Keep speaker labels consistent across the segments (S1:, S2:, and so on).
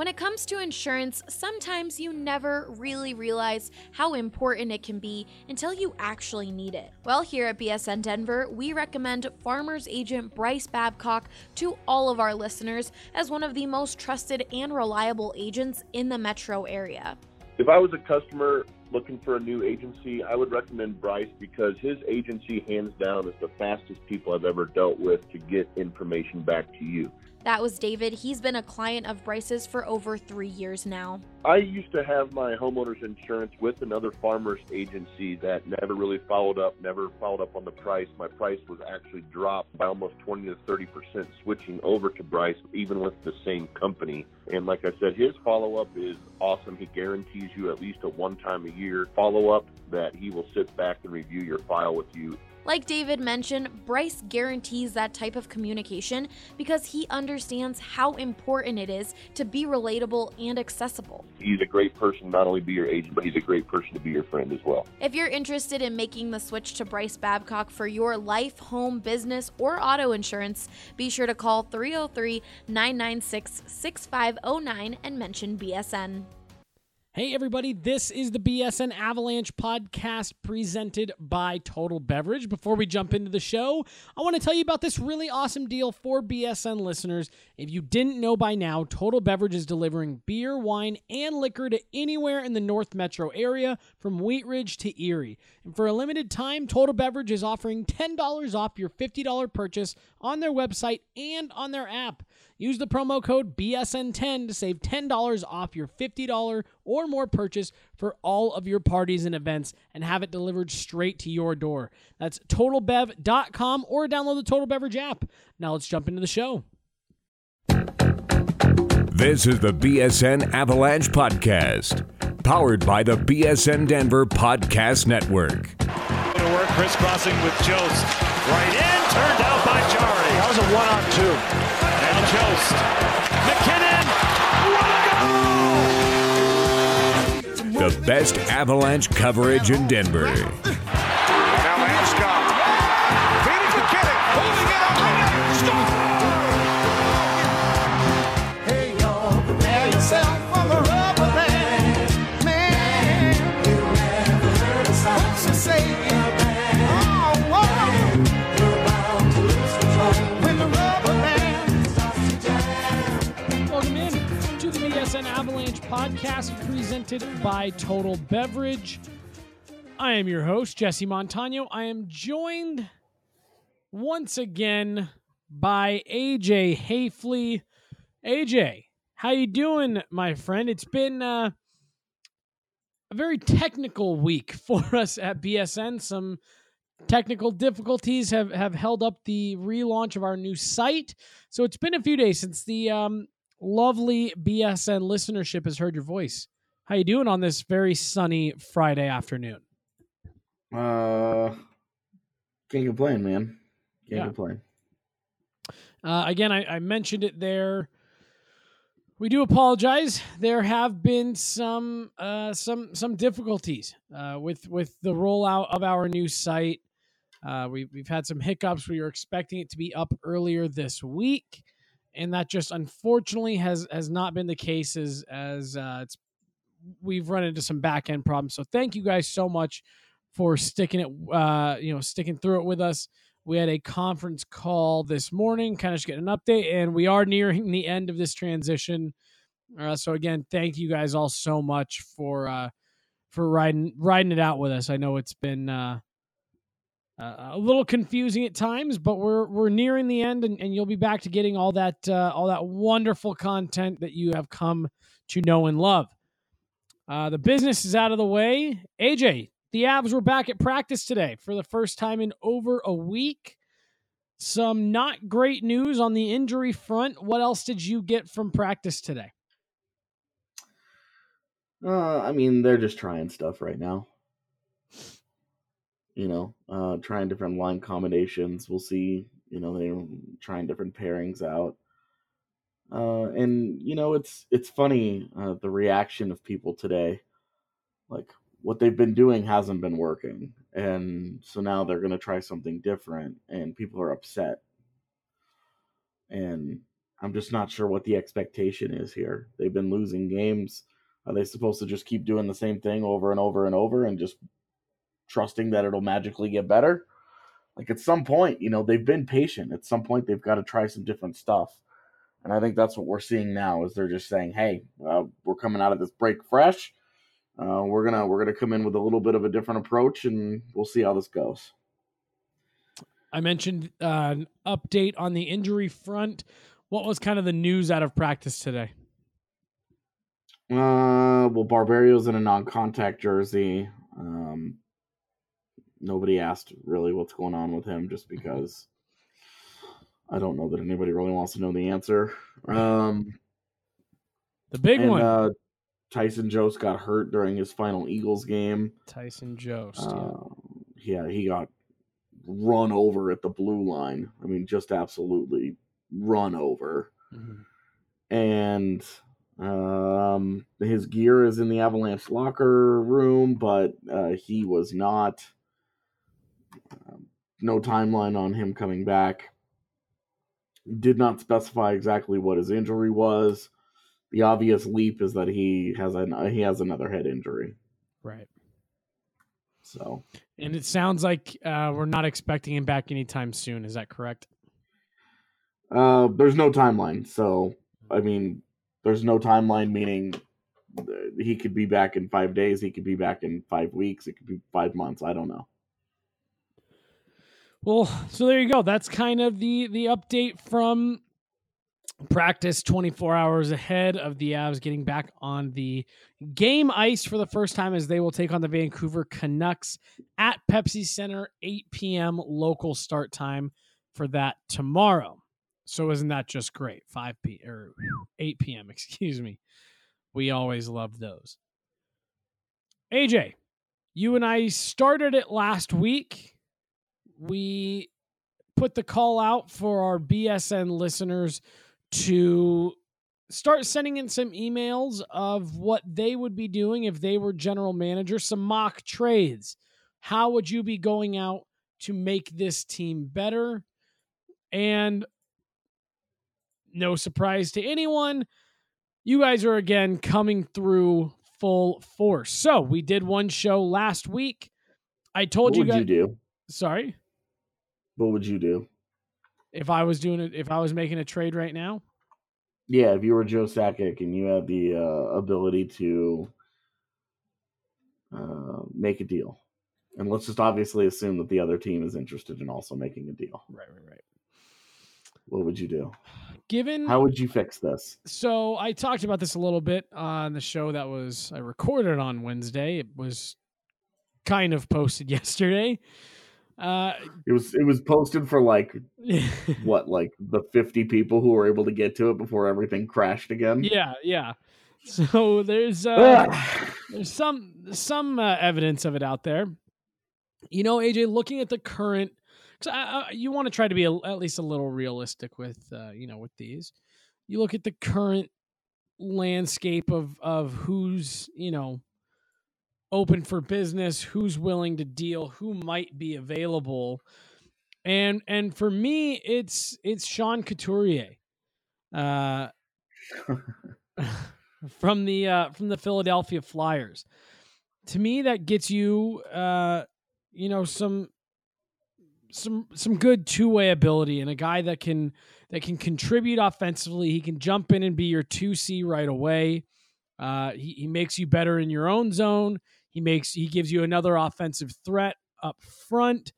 S1: When it comes to insurance, sometimes you never really realize how important it can be until you actually need it. Well, here at BSN Denver, we recommend Farmers Agent Bryce Babcock to all of our listeners as one of the most trusted and reliable agents in the metro area.
S2: If I was a customer looking for a new agency, I would recommend Bryce because his agency, hands down, is the fastest people I've ever dealt with to get information back to you.
S1: That was David. He's been a client of Bryce's for over three years now.
S2: I used to have my homeowner's insurance with another farmer's agency that never really followed up, never followed up on the price. My price was actually dropped by almost 20 to 30 percent switching over to Bryce, even with the same company. And like I said, his follow up is awesome. He guarantees you at least a one time a year follow up that he will sit back and review your file with you
S1: like David mentioned, Bryce guarantees that type of communication because he understands how important it is to be relatable and accessible.
S2: He's a great person, not only be your agent, but he's a great person to be your friend as well.
S1: If you're interested in making the switch to Bryce Babcock for your life, home, business, or auto insurance, be sure to call 303 996 6509 and mention BSN.
S3: Hey, everybody, this is the BSN Avalanche podcast presented by Total Beverage. Before we jump into the show, I want to tell you about this really awesome deal for BSN listeners. If you didn't know by now, Total Beverage is delivering beer, wine, and liquor to anywhere in the North Metro area from Wheat Ridge to Erie. And for a limited time, Total Beverage is offering $10 off your $50 purchase on their website and on their app. Use the promo code BSN10 to save $10 off your $50 or more purchase for all of your parties and events and have it delivered straight to your door. That's totalbev.com or download the Total Beverage app. Now let's jump into the show.
S4: This is the BSN Avalanche Podcast, powered by the BSN Denver Podcast Network.
S5: To work crisscrossing with Jost. Right in, turned out by Jarry.
S6: That was a one on two.
S5: Jost. MacKinnon.
S4: The best Avalanche coverage in Denver.
S3: Presented by Total Beverage. I am your host, Jesse Montano. I am joined once again by AJ Haefele. AJ, how you doing, my friend? It's been uh, a very technical week for us at BSN. Some technical difficulties have, have held up the relaunch of our new site. So it's been a few days since the um, lovely BSN listenership has heard your voice. How you doing on this very sunny Friday afternoon?
S7: Uh, can't complain, man. Can't yeah. complain.
S3: Uh, again, I, I mentioned it there. We do apologize. There have been some uh, some some difficulties uh, with with the rollout of our new site. Uh, we, we've had some hiccups. We were expecting it to be up earlier this week and that just unfortunately has has not been the case as as uh, it's we've run into some back end problems. So thank you guys so much for sticking it, uh, you know, sticking through it with us. We had a conference call this morning, kind of just getting an update, and we are nearing the end of this transition. Uh, so again, thank you guys all so much for uh, for riding riding it out with us. I know it's been uh, a little confusing at times, but we're we're nearing the end, and, and you'll be back to getting all that uh, all that wonderful content that you have come to know and love. Uh, the business is out of the way. AJ, the Avs were back at practice today for the first time in over a week. Some not great news on the injury front. What else did you get from practice today?
S7: Uh, I mean, they're just trying stuff right now you know, uh, trying different line combinations. We'll see, you know, they're trying different pairings out. Uh, and you know, it's it's funny uh, the reaction of people today. Like what they've been doing hasn't been working, and so now they're going to try something different, and people are upset. And I'm just not sure what the expectation is here. They've been losing games. Are they supposed to just keep doing the same thing over and over and over and just trusting that it'll magically get better? Like at some point, you know, they've been patient. At some point, they've got to try some different stuff. And I think that's what we're seeing now is they're just saying, "Hey, uh, we're coming out of this break fresh. Uh, we're gonna we're gonna come in with a little bit of a different approach, and we'll see how this goes."
S3: I mentioned uh, an update on the injury front. What was kind of the news out of practice today?
S7: Uh, well, Barberio's in a non-contact jersey. Um, nobody asked really what's going on with him, just because I don't know that anybody really wants to know the answer. Um,
S3: the big
S7: and,
S3: one,
S7: uh, Tyson Jost got hurt during his final Eagles game.
S3: Tyson Jost.
S7: Uh, yeah, he got run over at the blue line. I mean, just absolutely run over.
S3: Mm-hmm.
S7: And um, his gear is in the Avalanche locker room, but uh, he was not. Um, no timeline on him coming back. Did not specify exactly what his injury was. The obvious leap is that he has an he has another head injury.
S3: Right.
S7: So,
S3: and it sounds like uh, we're not expecting him back anytime soon. Is that correct?
S7: Uh, there's no timeline. So, I mean, there's no timeline, meaning he could be back in five days. He could be back in five weeks. It could be five months. I don't know.
S3: Well, so there you go. That's kind of the the update from practice 24 hours ahead of the Avs getting back on the game ice for the first time as they will take on the Vancouver Canucks at Pepsi Center 8 p.m. local start time for that tomorrow. So isn't that just great? 5 p or 8 p.m. Excuse me. We always love those. AJ, you and I started it last week. We put the call out for our BSN listeners to start sending in some emails of what they would be doing if they were general manager, some mock trades. How would you be going out to make this team better? And no surprise to anyone, you guys are again coming through full force. So we did one show last week. I told
S7: what
S3: you guys.
S7: you do?
S3: Sorry.
S7: What would you do?
S3: If I was doing it, if I was making a trade right now.
S7: Yeah, if you were Joe Sakic and you had the uh, ability to uh, make a deal, and let's just obviously assume that the other team is interested in also making a deal.
S3: Right, right, right.
S7: What would you do?
S3: Given
S7: how would you fix this?
S3: So I talked about this a little bit on the show that was I recorded on Wednesday. It was kind of posted yesterday. Uh,
S7: it was it was posted for like what like the 50 people who were able to get to it before everything crashed again?
S3: Yeah yeah. So there's uh, there's some some uh, evidence of it out there. You know aj looking at the current because you want to try to be a, at least a little realistic with uh, you know with these. You look at the current landscape of of who's you know open for business, who's willing to deal, who might be available. And and for me, it's it's Sean Couturier. Uh from the uh from the Philadelphia Flyers. To me, that gets you uh you know some some some good two-way ability and a guy that can that can contribute offensively. He can jump in and be your 2C right away. Uh, he, he makes you better in your own zone. He makes he gives you another offensive threat up front.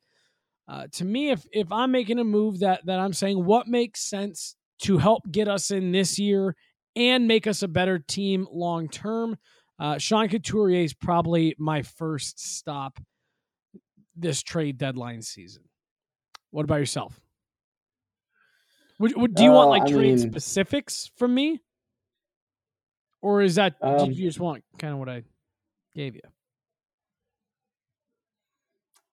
S3: Uh, to me, if if I'm making a move that that I'm saying what makes sense to help get us in this year and make us a better team long term, uh, Sean Couturier is probably my first stop this trade deadline season. What about yourself? Would, would do you uh, want like I trade mean, specifics from me, or is that um, you just want kind of what I gave you?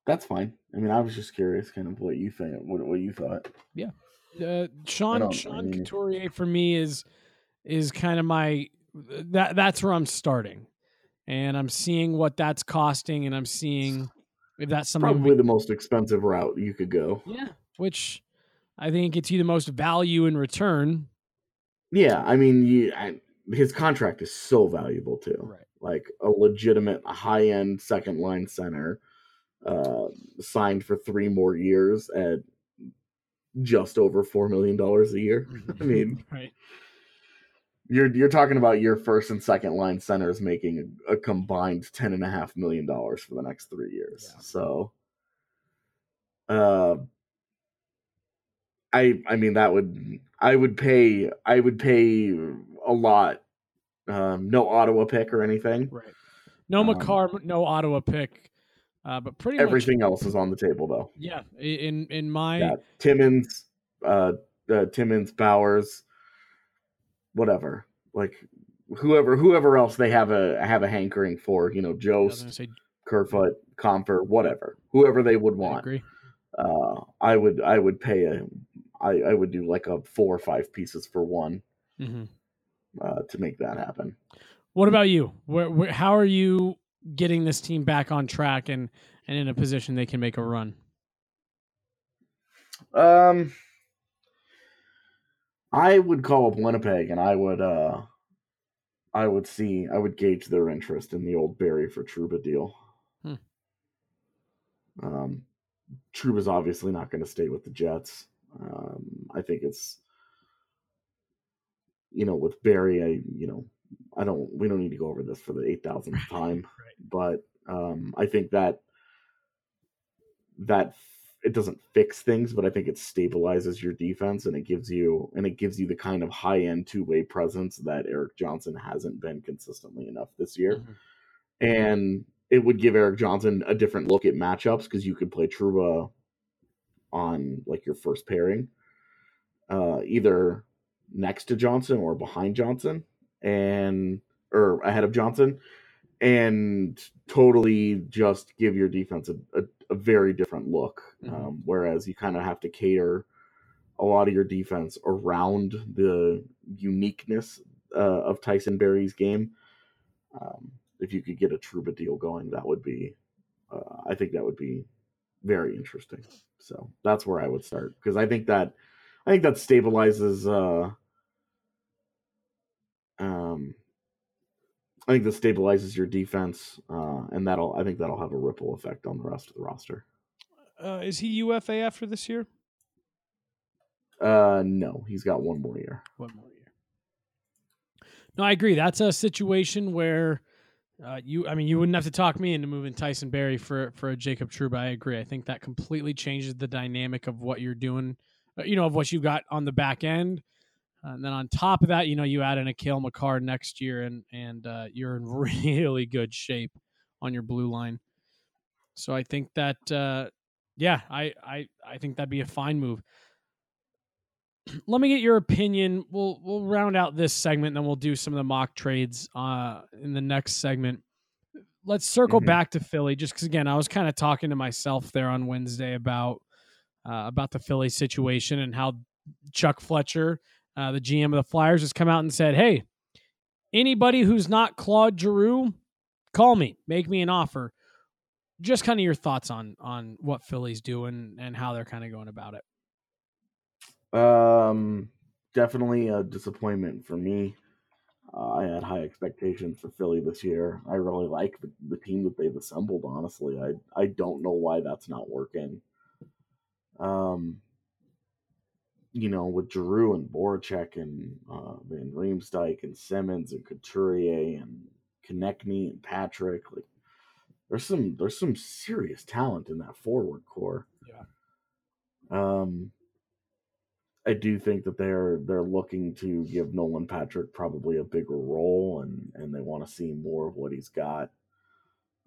S7: That's fine. I mean, I was just curious, kind of what you think, what what you thought.
S3: Yeah, uh, Sean Sean I mean, Couturier for me is is kind of my that that's where I'm starting, and I'm seeing what that's costing, and I'm seeing if that's something
S7: probably we, the most expensive route you could go.
S3: Yeah, which I think gets you the most value in return.
S7: Yeah, I mean, you, I, his contract is so valuable too.
S3: Right.
S7: Like a legitimate high end second line center, uh, signed for three more years at just over four million dollars a year. I mean,
S3: right.
S7: you're you're talking about your first and second line centers making a, a combined ten and a half million dollars for the next three years.
S3: Yeah.
S7: So, uh, I I mean that would I would pay I would pay a lot. Um, no Ottawa pick or anything.
S3: Right. No
S7: Um,
S3: Makar, no Ottawa pick, uh, but pretty
S7: Everything
S3: much
S7: else is on the table though.
S3: Yeah, in in my
S7: Yeah, Timmins, uh, uh, Timmins, Bowers, whatever. Like whoever whoever else they have a have a hankering for. You know, Jost,
S3: say
S7: Kerfoot, Compher, whatever, whoever they would want.
S3: I agree.
S7: Uh, I would I would pay a I, I would do like a four or five pieces for one
S3: mm-hmm.
S7: uh, to make that happen.
S3: What about you? Where, where, how are you getting this team back on track and and in a position they can make a run?
S7: Um, I would call up Winnipeg, and I would uh, I would see I would gauge their interest in the old Barrie for Trouba deal.
S3: Hmm.
S7: Um, Trouba's obviously not going to stay with the Jets. Um, I think it's you know with Barrie, I you know I don't we don't need to go over this for the eight thousandth time, but um, I think that that it doesn't fix things, but I think it stabilizes your defense and it gives you and it gives you the kind of high end two way presence that Erik Johnson hasn't been consistently enough this year.
S3: Mhm.
S7: And it would give Erik Johnson a different look at matchups because you could play Trouba on like your first pairing, uh, either next to Johnson or behind Johnson, and or ahead of Johnson, and totally just give your defense a, a, a very different look.
S3: Mhm.
S7: Um, whereas you kind of have to cater a lot of your defense around the uniqueness uh, of Tyson Barrie's game. Um, if you could get a Trouba deal going, that would be, uh, I think that would be very interesting. So that's where I would start because I think that, I think that stabilizes. Uh, um, I think this stabilizes your defense, uh, and that'll I think that'll have a ripple effect on the rest of the roster.
S3: Uh, is he UFA after this year?
S7: Uh, no, he's got one more year.
S3: One more year. No, I agree. That's a situation where uh, you, I mean, you wouldn't have to talk me into moving Tyson Barrie for for a Jacob Trouba. I agree. I think that completely changes the dynamic of what you're doing. uh, You know, of what you've got on the back end. Uh, and then on top of that, you know, you add in a Cale Makar next year, and and uh, you're in really good shape on your blue line. So I think that, uh, yeah, I, I I think that'd be a fine move let me get your opinion. We'll we'll round out this segment, and then we'll do some of the mock trades uh, in the next segment. Let's circle
S7: Mhm.
S3: back to Philly, just because again, I was kind of talking to myself there on Wednesday about uh, about the Philly situation and how Chuck Fletcher, uh, the GM of the Flyers, has come out and said, "Hey, anybody who's not Claude Giroux, call me, make me an offer." Just kind of your thoughts on on what Philly's doing and how they're kind of going about it.
S7: Um, definitely a disappointment for me. Uh, I had high expectations for Philly this year. I really like the, the team that they've assembled. Honestly, I I don't know why that's not working. Um, you know, with Drew and Voracek and uh, Van Riemsdyk and Simmonds and Couturier and Konecny and Patrick, like there's some there's some serious talent in that forward core.
S3: Yeah.
S7: Um, I do think that they're they're looking to give Nolan Patrick probably a bigger role, and and they want to see more of what he's got.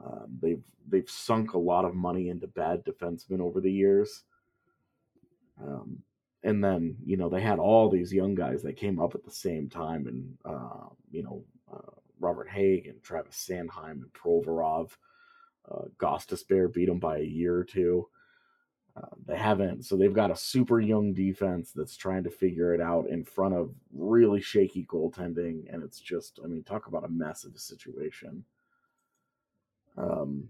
S7: Um, they've they've sunk a lot of money into bad defensemen over the years, um, and then you know they had all these young guys that came up at the same time, and uh, you know uh, Robert Hagg and Travis Sanheim and Provorov. Uh, beat them by a year or two. Uh, they haven't, so they've got a super young defense that's trying to figure it out in front of really shaky goaltending, and it's just, I mean, talk about a mess of a situation. Um,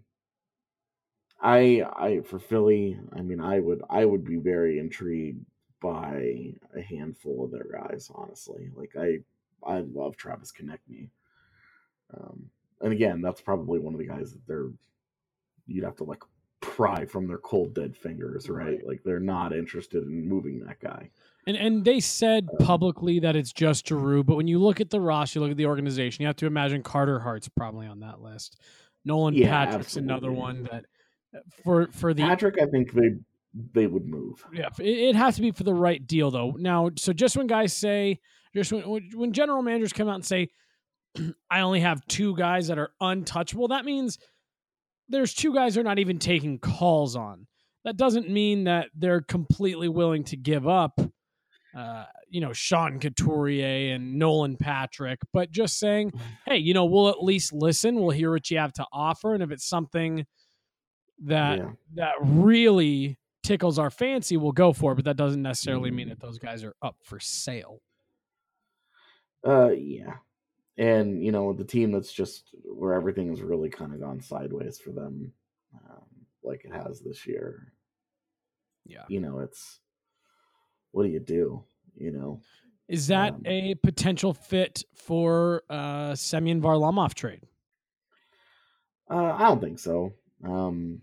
S7: I, I for Philly, I mean, I would, I would be very intrigued by a handful of their guys. Honestly, like I I love Travis Konecny. Um, and again, that's probably one of the guys that they're you'd have to like pry from their cold dead fingers, right?
S3: Right.
S7: Like they're not interested in moving that guy.
S3: And and they said publicly that it's just Giroux, but when you look at the roster, you look at the organization, you have to imagine Carter Hart's probably on that list. Nolan
S7: Yeah,
S3: Patrick's another one that uh, for for the
S7: Patrick, I think they they would move.
S3: yeah, it, has to be for the right deal though. Now, so just when guys say, just when when- when general managers come out and say, I only have two guys that are untouchable, that means there's two guys they're not even taking calls on. That doesn't mean that they're completely willing to give up, uh, you know, Sean Couturier and Nolan Patrick, but just saying, hey, you know, we'll at least listen. We'll hear what you have to offer, and if it's something that
S7: yeah.
S3: that really tickles our fancy, we'll go for it. But that doesn't necessarily mean
S7: Mm.
S3: that those guys are up for sale.
S7: Uh, yeah. And you know the team that's just where everything has really kind of gone sideways for them, um, like it has this year.
S3: Yeah.
S7: You know, it's what do you do? You know,
S3: Is that
S7: Um,
S3: a potential fit for uh Semyon Varlamov trade?
S7: uh, I don't think so. Um,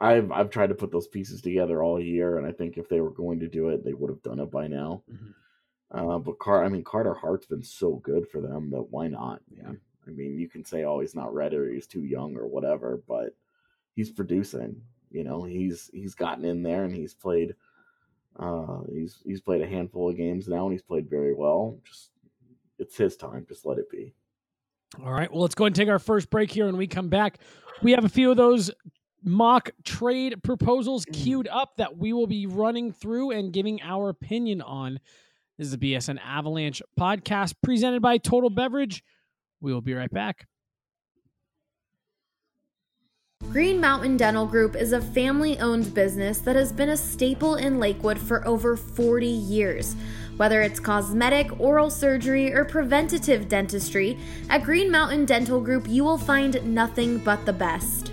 S7: I've I've tried to put those pieces together all year, and I think if they were going to do it, they would have done it by now.
S3: Mhm.
S7: Uh, but Car, I mean Carter Hart's been so good for them that why not?
S3: Yeah.
S7: I mean, you can say, oh, he's not ready or he's too young or whatever, but he's producing. You know, he's he's gotten in there and he's played. Uh, he's he's played a handful of games now and he's played very well. Just it's his time. Just let it be.
S3: All right. Well, let's go and take our first break here. When we come back, we have a few of those mock trade proposals mm. queued up that we will be running through and giving our opinion on. This is the BSN Avalanche podcast presented by Total Beverage. We will be right back.
S1: Green Mountain Dental Group is a family owned business that has been a staple in Lakewood for over 40 years. Whether it's cosmetic, oral surgery, or preventative dentistry, at Green Mountain Dental Group you will find nothing but the best.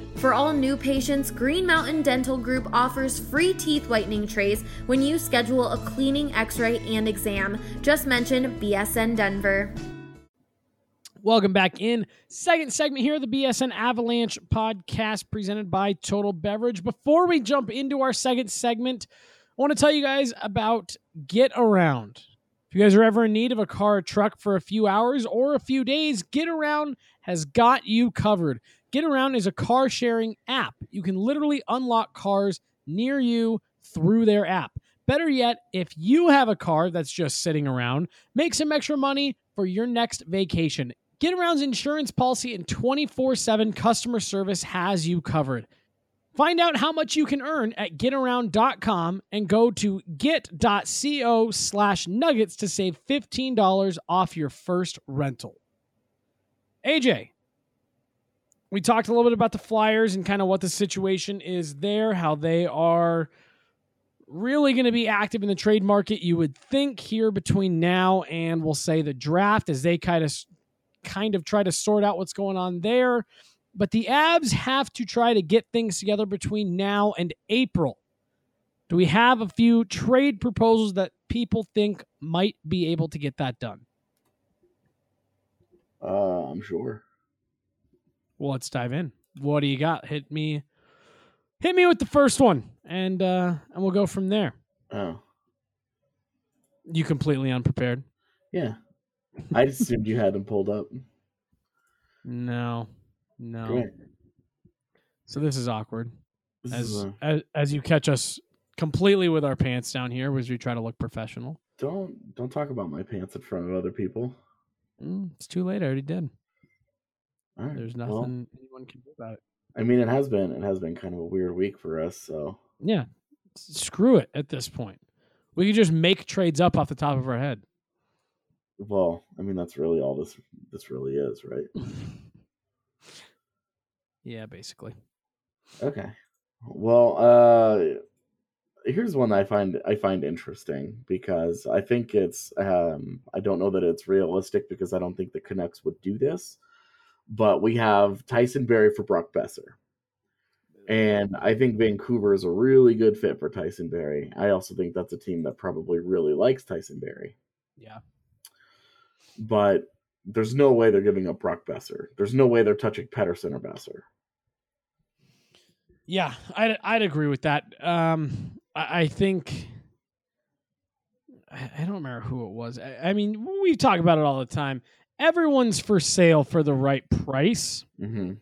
S1: For all new patients, Green Mountain Dental Group offers free teeth whitening trays when you schedule a cleaning, x ray, and exam. Just mention BSN Denver.
S3: Welcome back in. Second segment here of the BSN Avalanche podcast presented by Total Beverage. Before we jump into our second segment, I want to tell you guys about Get Around. If you guys are ever in need of a car or truck for a few hours or a few days, Get Around has got you covered. Get Around is a car sharing app. You can literally unlock cars near you through their app. Better yet, if you have a car that's just sitting around, make some extra money for your next vacation. Get Around's insurance policy and 24 7 customer service has you covered. Find out how much you can earn at getaround.com and go to get.co slash nuggets to save $15 off your first rental. AJ, we talked a little bit about the Flyers and kind of what the situation is there, how they are really going to be active in the trade market. You would think here between now and we'll say the draft as they kind of kind of try to sort out what's going on there. But the Avs have to try to get things together between now and April. Do we have a few trade proposals that people think might be able to get that done?
S7: Uh, I'm sure.
S3: Well, let's dive in. What do you got? Hit me hit me with the first one and uh and we'll go from there.
S7: Oh,
S3: You completely unprepared?
S7: yeah. I assumed you had them pulled up.
S3: No. No. So this is awkward
S7: This
S3: as,
S7: is a-
S3: as as you catch us completely with our pants down here as we try to look professional.
S7: don't don't talk about my pants in front of other people.
S3: Mm, it's too late. I already did.
S7: Right.
S3: There's
S7: well,
S3: nothing anyone can do about it.
S7: I mean, it has been it has been kind of a weird week for us. So
S3: Yeah, screw it at this point. We could just make trades up off the top of our head.
S7: well, I mean, that's really all this this really is, right?
S3: yeah, basically.
S7: Okay. Well, uh here's one I find I find interesting because I think it's um I don't know that it's realistic because I don't think the Canucks would do this. But we have Tyson Barrie for Brock Boeser. And I think Vancouver is a really good fit for Tyson Barrie. I also think that's a team that probably really likes Tyson Barrie.
S3: Yeah.
S7: But there's no way they're giving up Brock Boeser. There's no way they're touching Pettersson or Boeser.
S3: Yeah, I'd I'd agree with that. Um, I, I think I, I don't remember who it was. I, I mean, we talk about it all the time. Everyone's for sale for the right price,
S7: Mm-hmm.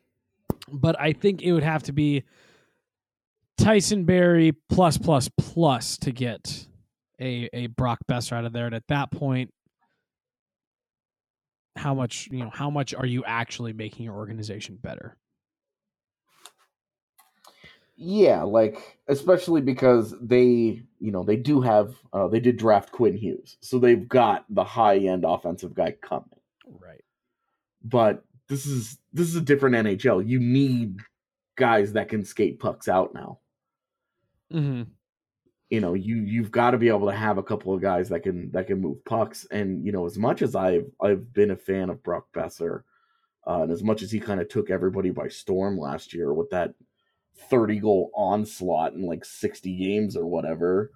S3: but I think it would have to be Tyson Barrie plus plus plus to get a a Brock Boeser out of there. And at that point, how much you know? How much are you actually making your organization better?
S7: Yeah, like especially because they, you know, they do have uh, they did draft Quinn Hughes, so they've got the high end offensive guy coming.
S3: Right.
S7: But this is this is a different NHL. You need guys that can skate pucks out now.
S3: Mm-hmm.
S7: You know, you you've got to be able to have a couple of guys that can that can move pucks. And you know, as much as I've I've been a fan of Brock Boeser, uh, and as much as he kind of took everybody by storm last year with that 30 goal onslaught in like 60 games or whatever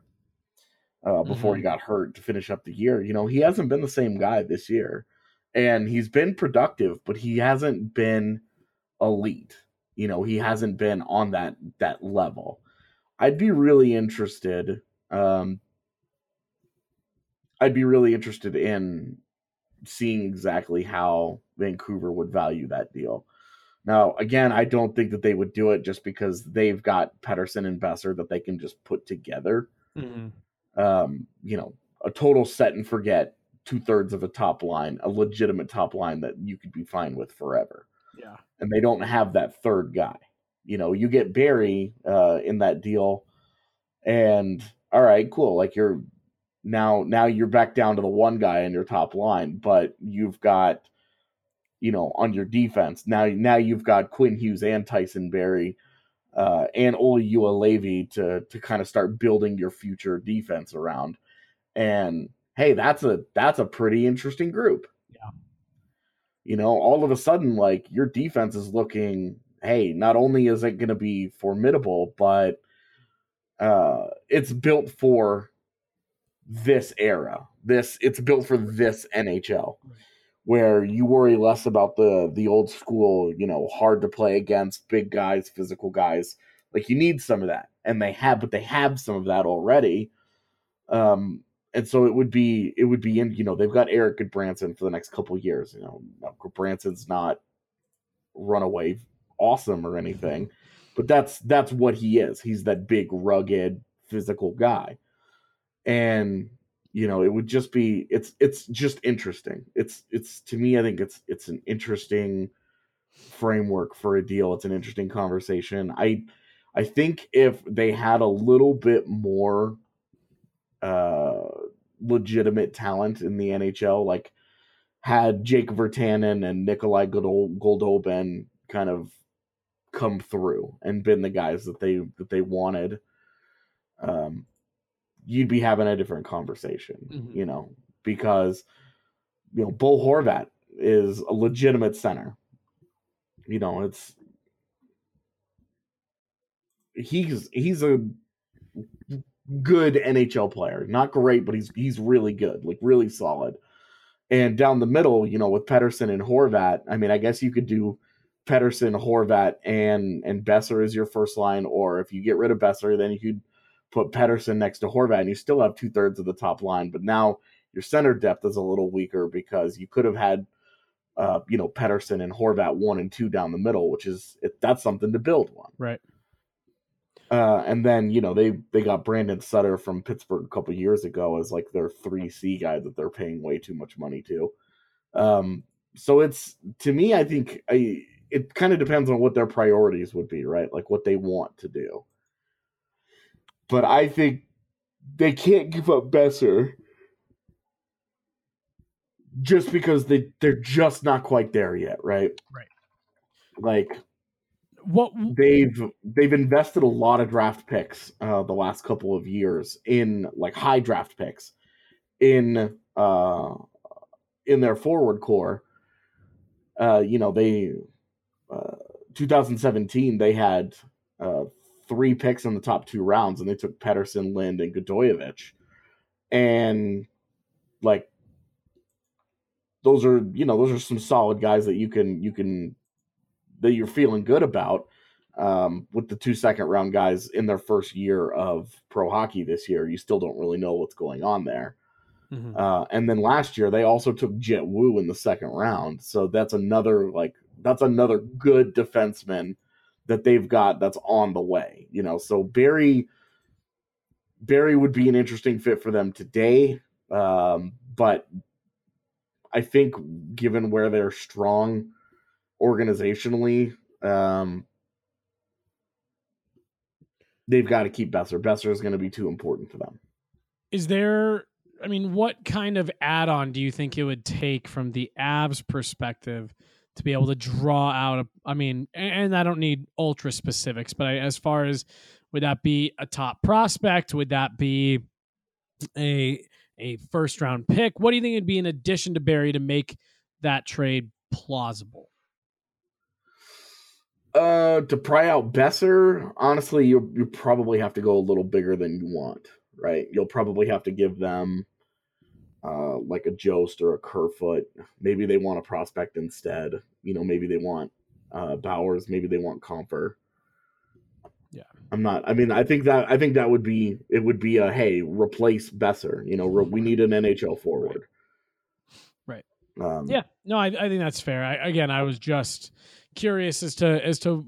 S7: uh, before he got hurt to finish up the year. You know, he hasn't been the same guy this year. And he's been productive, but he hasn't been elite. You know, he hasn't been on that that level. I'd be really interested um I'd be really interested in seeing exactly how Vancouver would value that deal. Now, again, I don't think that they would do it just because they've got Pettersson and Boeser that they can just put together.
S3: Mm-hmm.
S7: Um, you know, a total set and forget two thirds of a top line, a legitimate top line that you could be fine with forever.
S3: Yeah.
S7: And they don't have that third guy. You know, you get Barrie uh, in that deal, and all right, cool. Like you're now now you're back down to the one guy in your top line, but you've got you know, on your defense. Now, now you've got Quinn Hughes and Tyson Barrie. uh, and Olli Juolevi to to kind of start building your future defense around. And hey, that's a that's a pretty interesting group.
S3: Yeah.
S7: You know, all of a sudden, like your defense is looking. Hey, not only is it going to be formidable, but uh, it's built for this era. This it's built for this NHL where you worry less about the the old school, you know, hard to play against, big guys, physical guys. Like you need some of that, and they have, but they have some of that already. Um, and so it would be it would be in you know they've got Erik Gudbranson for the next couple years. You know, Gudbranson's not runaway awesome or anything, but that's that's what he is. He's that big, rugged, physical guy, and you know it would just be it's it's just interesting it's it's to me i think it's it's an interesting framework for a deal it's an interesting conversation i i think if they had a little bit more uh legitimate talent in the nhl like had jake virtanen and nikolai goldobin kind of come through and been the guys that they that they wanted um you'd be having a different conversation,
S3: Mhm.
S7: you know, because you know, Bo Horvat is a legitimate center. You know, it's he's he's a good NHL player. Not great, but he's he's really good, like really solid. And down the middle, you know, with Pettersson and Horvat, I mean, I guess you could do Pettersson, Horvat, and and Boeser as your first line, or if you get rid of Boeser, then you could put Pettersson next to Horvat, and you still have two thirds of the top line. But now your center depth is a little weaker because you could have had uh, you know, Pettersson and Horvat one and two down the middle, which is that's something to build on.
S3: Right.
S7: Uh, and then you know they they got Brandon Sutter from Pittsburgh a couple years ago as like their three C guy that they're paying way too much money to. Um, so it's to me, I think I it kind of depends on what their priorities would be, right? Like what they want to do. But I think they can't give up Boeser just because they they're just not quite there yet, right?
S3: Right.
S7: Like
S3: What
S7: they've they've invested a lot of draft picks uh the last couple of years in like high draft picks in uh in their forward core. Uh you know, they uh 2017 they had uh three picks in the top two rounds and they took Pettersson, Lind, and Gadjovich. And like those are you know those are some solid guys that you can you can that you're feeling good about um, with the two second round guys in their first year of pro hockey this year. You still don't really know what's going on there.
S3: Mhm.
S7: Uh, and then last year they also took Jett Woo in the second round, so that's another like that's another good defenseman that they've got that's on the way. You know, so Barrie Barrie would be an interesting fit for them today, um, but I think given where they're strong organizationally, um, they've got to keep Boeser. Boeser is going to be too important to them.
S3: is there I mean, what kind of add-on do you think it would take from the Avs perspective to be able to draw out a I mean, and I don't need ultra specifics, but I, as far as would that be a top prospect? Would that be a a first round pick? What do you think it'd be in addition to Barrie to make that trade plausible?
S7: Uh, to pry out Boeser, honestly, you you probably have to go a little bigger than you want, right? You'll probably have to give them uh like a Jost or a Kerfoot. Maybe they want a prospect instead. You know, maybe they want uh Bowers, maybe they want Compher.
S3: Yeah.
S7: I'm not I mean, I think that I think that would be it would be a hey, replace Boeser. You know, re- we need an NHL forward.
S3: Right.
S7: Um,
S3: Yeah, no, I, I think that's fair. I, again, I was just curious as to as to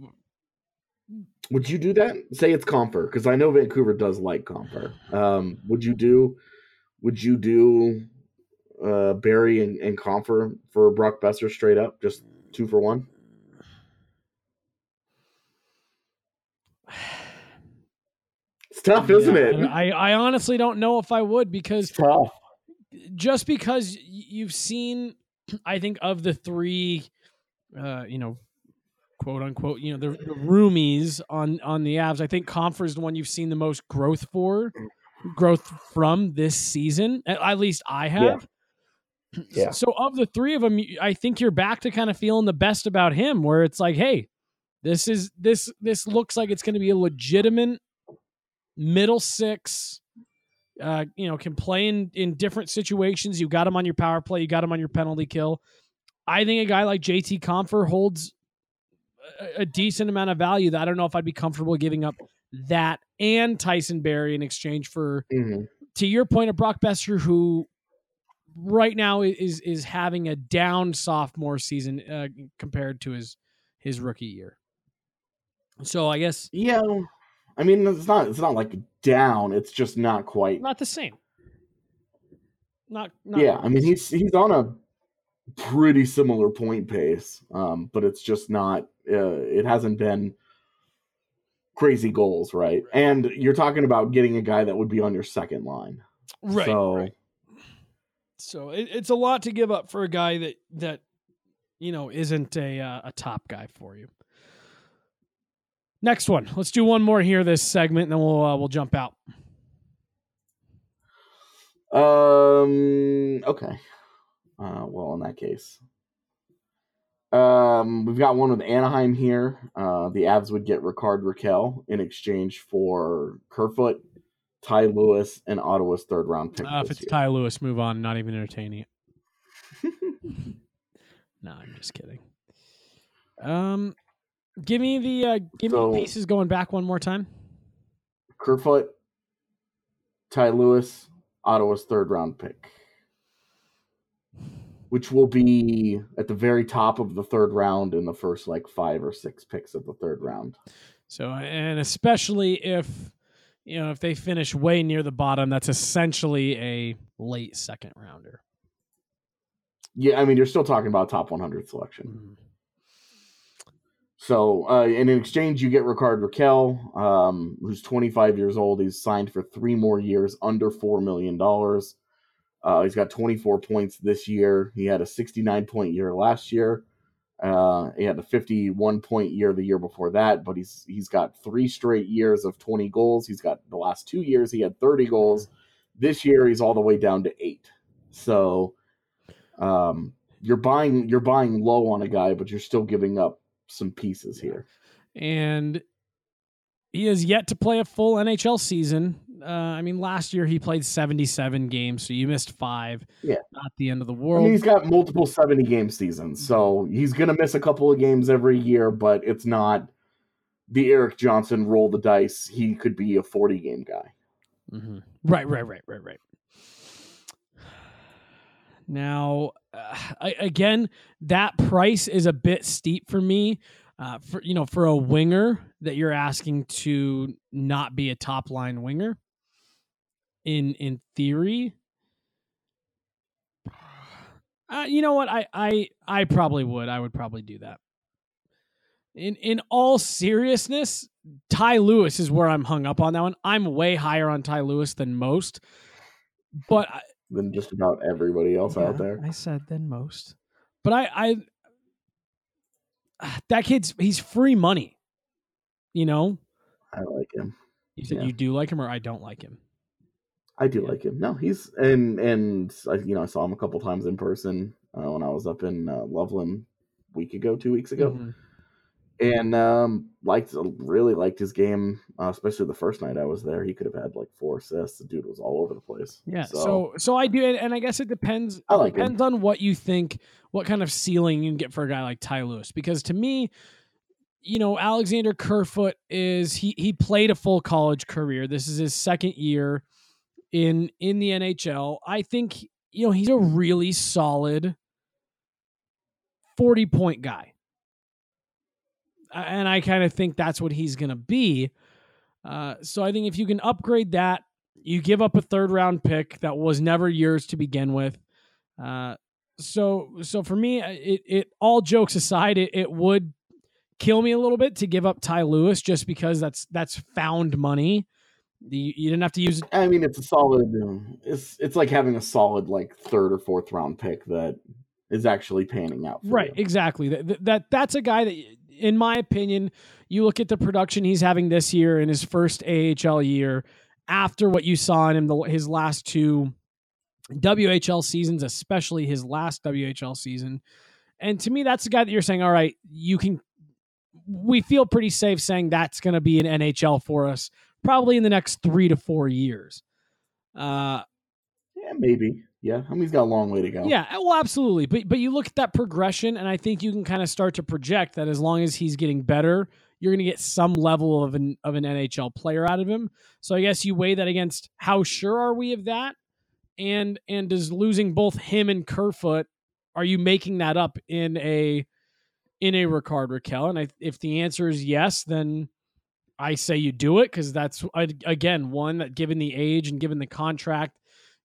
S7: Would you do that? Say it's Compher, because I know Vancouver does like Compher. Um, would you do? Would you do uh, Barrie and, and Compher for Brock Boeser straight up, just two for one? It's tough, isn't
S3: Yeah,
S7: it?
S3: I, I honestly don't know if I would because
S7: It's tough.
S3: just because you've seen, I think of the three, uh, you know, quote unquote, you know, the, the roomies on on the Avs. I think Compher is the one you've seen the most growth for, growth from this season. At, at least I have.
S7: Yeah.
S3: So of the three of them, I think you're back to kind of feeling the best about him, where it's like, hey, this is this this looks like it's going to be a legitimate middle six. Uh, you know, can play in in different situations. You got him on your power play. You got him on your penalty kill. I think a guy like JT Compher holds a, decent amount of value. That I don't know if I'd be comfortable giving up that and Tyson Barrie in exchange for
S7: Mhm.
S3: to your point of Brock Boeser, who right now is is having a down sophomore season uh, compared to his his rookie year. So I guess
S7: Yeah, I mean it's not it's not like down. It's just not quite.
S3: not the same. Not, not
S7: yeah, I mean he's he's on a pretty similar point pace, um, but it's just not. Uh, it hasn't been crazy goals, right? And you're talking about getting a guy that would be on your second line.
S3: right.
S7: so
S3: right. So it, it's a lot to give up for a guy that that you know isn't a uh, a top guy for you. Next one. Let's do one more here this segment, and then we'll uh, we'll jump out.
S7: Um. Okay. Uh. Well, in that case, um, we've got one with Anaheim here. Uh, the Avs would get Rickard Rakell in exchange for Kerfoot, Ty Lewis, and Ottawa's third round pick.
S3: Uh, if it's
S7: year.
S3: Ty Lewis, move on. Not even entertaining it. no, I'm just kidding. Um, give me the uh, give me the pieces going back one more time.
S7: Kerfoot, Ty Lewis, Ottawa's third round pick. Which will be at the very top of the third round in the first like five or six picks of the third round.
S3: So, and especially if you know if they finish way near the bottom, that's essentially a late second rounder.
S7: Yeah, I mean, you're still talking about top 100 selection.
S3: Mm-hmm.
S7: So, uh, and in exchange, you get Rickard Rakell, um, who's 25 years old. He's signed for three more years, under $4 million. Uh, he's got 24 points this year. He had a 69 point year last year. Uh, he had a 51 point year the year before that, but he's he's got three straight years of 20 goals. He's got the last two years he had 30 goals. This year he's all the way down to eight. So, um, you're buying you're buying low on a guy, but you're still giving up some pieces here.
S3: And he has yet to play a full NHL season. Uh, I mean, last year he played 77 games, so you missed five.
S7: Yeah.
S3: Not the end of the
S7: I
S3: world.
S7: mean, he's got multiple 70 game seasons, so he's going to miss a couple of games every year, but it's not the Erik Johnson roll the dice. He could be a 40 game guy.
S3: Mhm. Right, right, right, right, right. Now, uh, I, again, that price is a bit steep for me. Uh, for you know, for a winger that you're asking to not be a top line winger. In in theory, uh, you know what? I I I probably would. I would probably do that. In in all seriousness, Ty Lewis is where I'm hung up on that one. I'm way higher on Ty Lewis than most, but I,
S7: Than just about everybody else out there.
S3: I said than most, but I I that kid's he's free money. You know,
S7: I like him.
S3: you said
S7: Yeah.
S3: you do like him or I don't like him.
S7: I do like him. No, he's and and I, you know I saw him a couple times in person uh, when I was up in uh, Loveland a week ago, two weeks ago,
S3: Mhm.
S7: and um, liked really liked his game, uh, especially the first night I was there. He could have had like four assists. The dude was all over the place.
S3: Yeah. So so, I do, and, and I guess it depends.
S7: I like
S3: it depends on what you think, what kind of ceiling you can get for a guy like Ty Lewis. Because to me, you know, Alexander Kerfoot is he he played a full college career. This is his second year in in the NHL. I think you know he's a really solid forty point guy, and I kind of think that's what he's going to be. Uh, so I think if you can upgrade that, you give up a third round pick that was never yours to begin with. Uh, so so for me, it it all jokes aside, it, it would kill me a little bit to give up Ty Lewis just because that's that's found money. You, you didn't have to use
S7: I mean, it's a solid. um, It's it's like having a solid like third or fourth round pick that is actually panning out. For
S3: right
S7: you.
S3: exactly that, that that that's a guy that in my opinion you look at the production he's having this year in his first AHL year after what you saw in him the, his last two WHL seasons especially his last WHL season and to me that's the guy that you're saying all right you can we feel pretty safe saying that's going to be an NHL for us probably in the next 3 to 4 years uh
S7: Yeah, maybe. Yeah, I mean, he's got a long way to go.
S3: yeah, well, absolutely. But but you look at that progression, and I think you can kind of start to project that as long as he's getting better, you're going to get some level of an of an NHL player out of him. So I guess you weigh that against how sure are we of that, and and does losing both him and Kerfoot, are you making that up in a in a Rickard Rakell? And I, if the answer is yes, then I say you do it because that's again one that given the age and given the contract,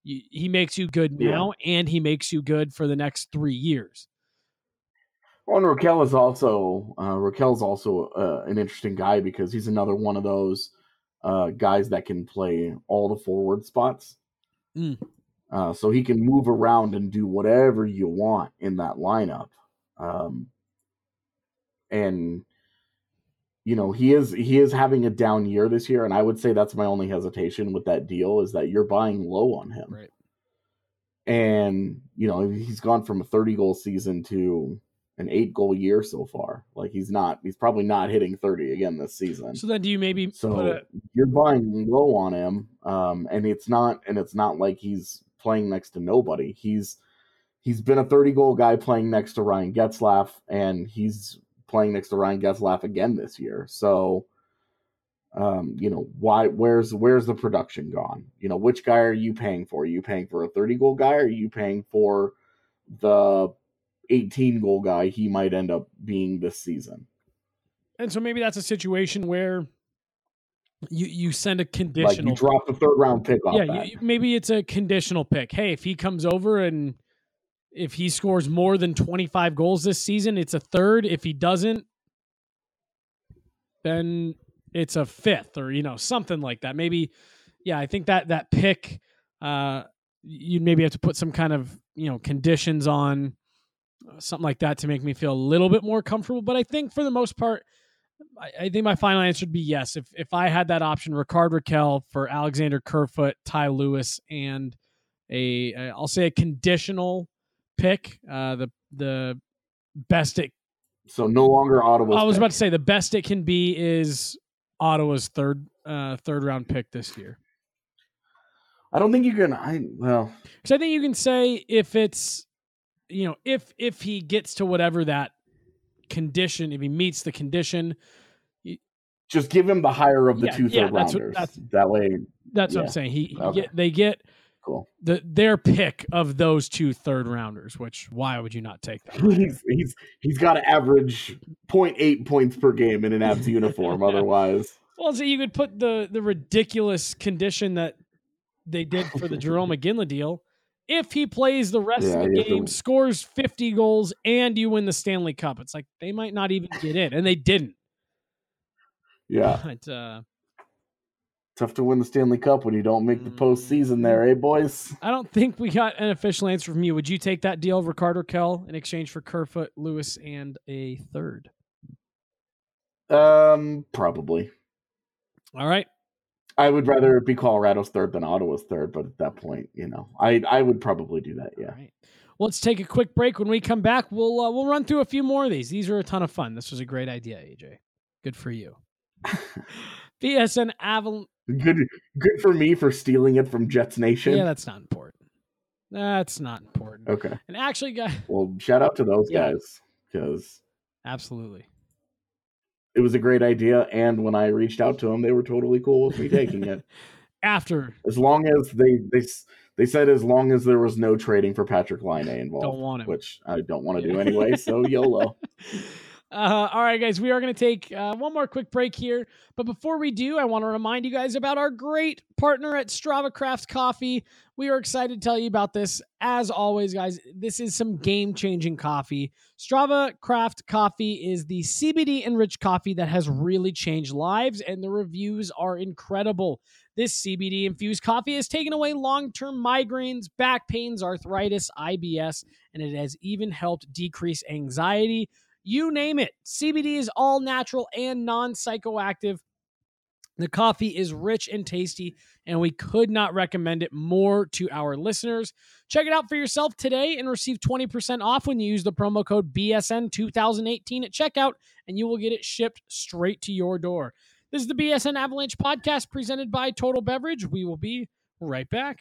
S3: you, he makes you good
S7: Yeah.
S3: now and he makes you good for the next three years.
S7: Well, and Rakell is also uh, Rakell's also uh, an interesting guy because he's another one of those uh, guys that can play all the forward spots.
S3: Mm.
S7: Uh, so he can move around and do whatever you want in that lineup. Um, and you know he is he is having a down year this year, and I would say that's my only hesitation with that deal is that you're buying low on him.
S3: Right.
S7: And you know he's gone from a 30 goal season to an eight goal year so far. Like he's not, he's probably not hitting 30 again this season.
S3: So then, do you maybe put
S7: So
S3: a,
S7: you're buying low on him, um, and it's not, and it's not like he's playing next to nobody. He's he's been a 30 goal guy playing next to Ryan Getzlaff, and he's playing next to Ryan Getzlaff again this year. So, um, you know, why? Where's where's the production gone? You know, which guy are you paying for? Are you paying for a 30 goal guy? Or are you paying for the 18 goal guy he might end up being this season.
S3: And so maybe that's a situation where you you send a conditional.
S7: Like you drop the third round pick off.
S3: Yeah, you, maybe it's a conditional pick. Hey, if he comes over and if he scores more than 25 goals this season, it's a third. If he doesn't, then it's a fifth or you know something like that. Maybe yeah, I think that that pick uh you'd maybe have to put some kind of, you know, conditions on uh, something like that to make me feel a little bit more comfortable, but I think for the most part I, I think my final answer would be yes. If if I had that option, Rickard Rakell for Alexander Kerfoot, Ty Lewis, and a a I'll say a conditional pick. Uh, the the best it.
S7: So no longer Ottawa.
S3: I was about to say the best it can be is Ottawa's third uh, third round pick this year.
S7: I don't think you can. I well,
S3: because I think you can say if it's you know if if he gets to whatever that condition, if he meets the condition,
S7: just give him the higher of the
S3: Yeah,
S7: two
S3: yeah,
S7: third
S3: that's what-
S7: rounders.
S3: that's-
S7: that way,
S3: that's what I'm saying. He, he
S7: Okay.
S3: get, they get
S7: cool.
S3: the their pick of those two third rounders. Which why would you not take them?
S7: He's he's he's got to average 0.8 points per game in an Avs uniform. Otherwise,
S3: Well, so you could put the the ridiculous condition that they did for the Jarome Iginla deal. If he plays the rest
S7: Yeah,
S3: of the
S7: have to-
S3: game, scores 50 goals, and you win the Stanley Cup, it's like they might not even get in, and they didn't.
S7: yeah,
S3: But, uh,
S7: tough to win the Stanley Cup when you don't make the postseason. There, eh, boys?
S3: I don't think we got an official answer from you. Would you take that deal Rickard Rakell in exchange for Kerfoot, Lewis, and a third?
S7: Um, probably.
S3: All right.
S7: I would rather be Colorado's third than Ottawa's third, but at that point, you know, I I would probably do that. Yeah.
S3: All right. Well, let's take a quick break. When we come back, we'll uh, we'll run through a few more of these. These are a ton of fun. This was a great idea, AJ. Good for you. BSN Avalon.
S7: Good good for me for stealing it from Jets Nation.
S3: Yeah, that's not important. That's not important.
S7: okay.
S3: And actually, guys,
S7: Well, shout out to those
S3: Yeah.
S7: guys because
S3: absolutely.
S7: it was a great idea. And when I reached out to them, they were totally cool with me taking it.
S3: After
S7: As long as they they they said as long as there was no trading for Patrik Laine involved,
S3: Don't want him.
S7: which I don't want to
S3: Yeah.
S7: do anyway. So YOLO.
S3: Uh, all right, guys, we are going to take uh, one more quick break here. But before we do, I want to remind you guys about our great partner at Strava Craft Coffee. We are excited to tell you about this. As always, guys, this is some game changing coffee. Strava Craft Coffee is the CBD enriched coffee that has really changed lives, and the reviews are incredible. This CBD infused coffee has taken away long term migraines, back pains, arthritis, IBS, and it has even helped decrease anxiety. You name it. CBD is all natural and non psychoactive. The coffee is rich and tasty, and we could not recommend it more to our listeners. Check it out for yourself today and receive 20% off when you use the promo code BSN2018 at checkout, and you will get it shipped straight to your door. This is the BSN Avalanche podcast presented by Total Beverage. We will be right back.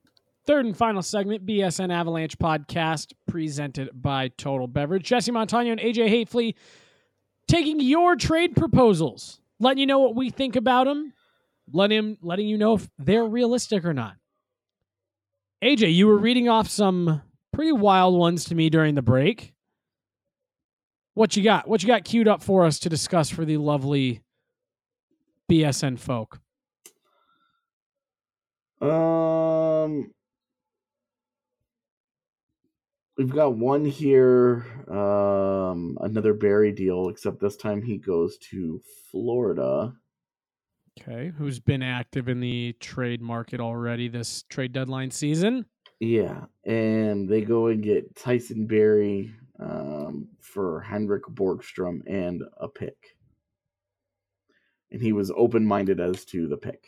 S3: Third and final segment, BSN Avalanche podcast, presented by Total Beverage. Jesse Montano and AJ Haefele taking your trade proposals, letting you know what we think about them, letting him, letting you know if they're realistic or not. AJ, you were reading off some pretty wild ones to me during the break. What you got? What you got queued up for us to discuss for the lovely BSN folk?
S7: Um, we've got one here. Um, another Barrie deal, except this time he goes to Florida.
S3: Okay, who's been active in the trade market already this trade deadline season?
S7: Yeah, and they go and get Tyson Barrie um, for Henrik Borgstrom and a pick. And he was open minded as to the pick.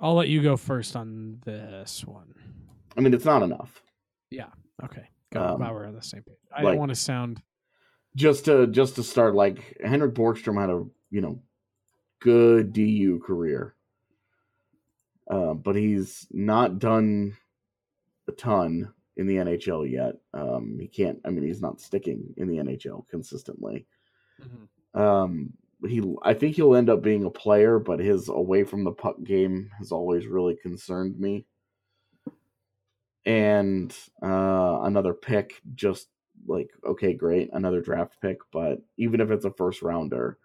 S3: I'll let you go first on this one.
S7: I mean, it's not enough.
S3: Yeah. Okay. Go.
S7: Um,
S3: Wow, we're on the same page. I
S7: like-
S3: don't want to sound.
S7: Just to just to start, like Henrik Borgstrom had a you know good DU career, uh, but he's not done a ton in the NHL yet. Um, he can't. I mean, he's not sticking in the NHL consistently. Um, he, I think he'll end up being a player, but his away from the puck game has always really concerned me. And uh, another pick, just like okay, great, another draft pick, but even if it's a first rounder,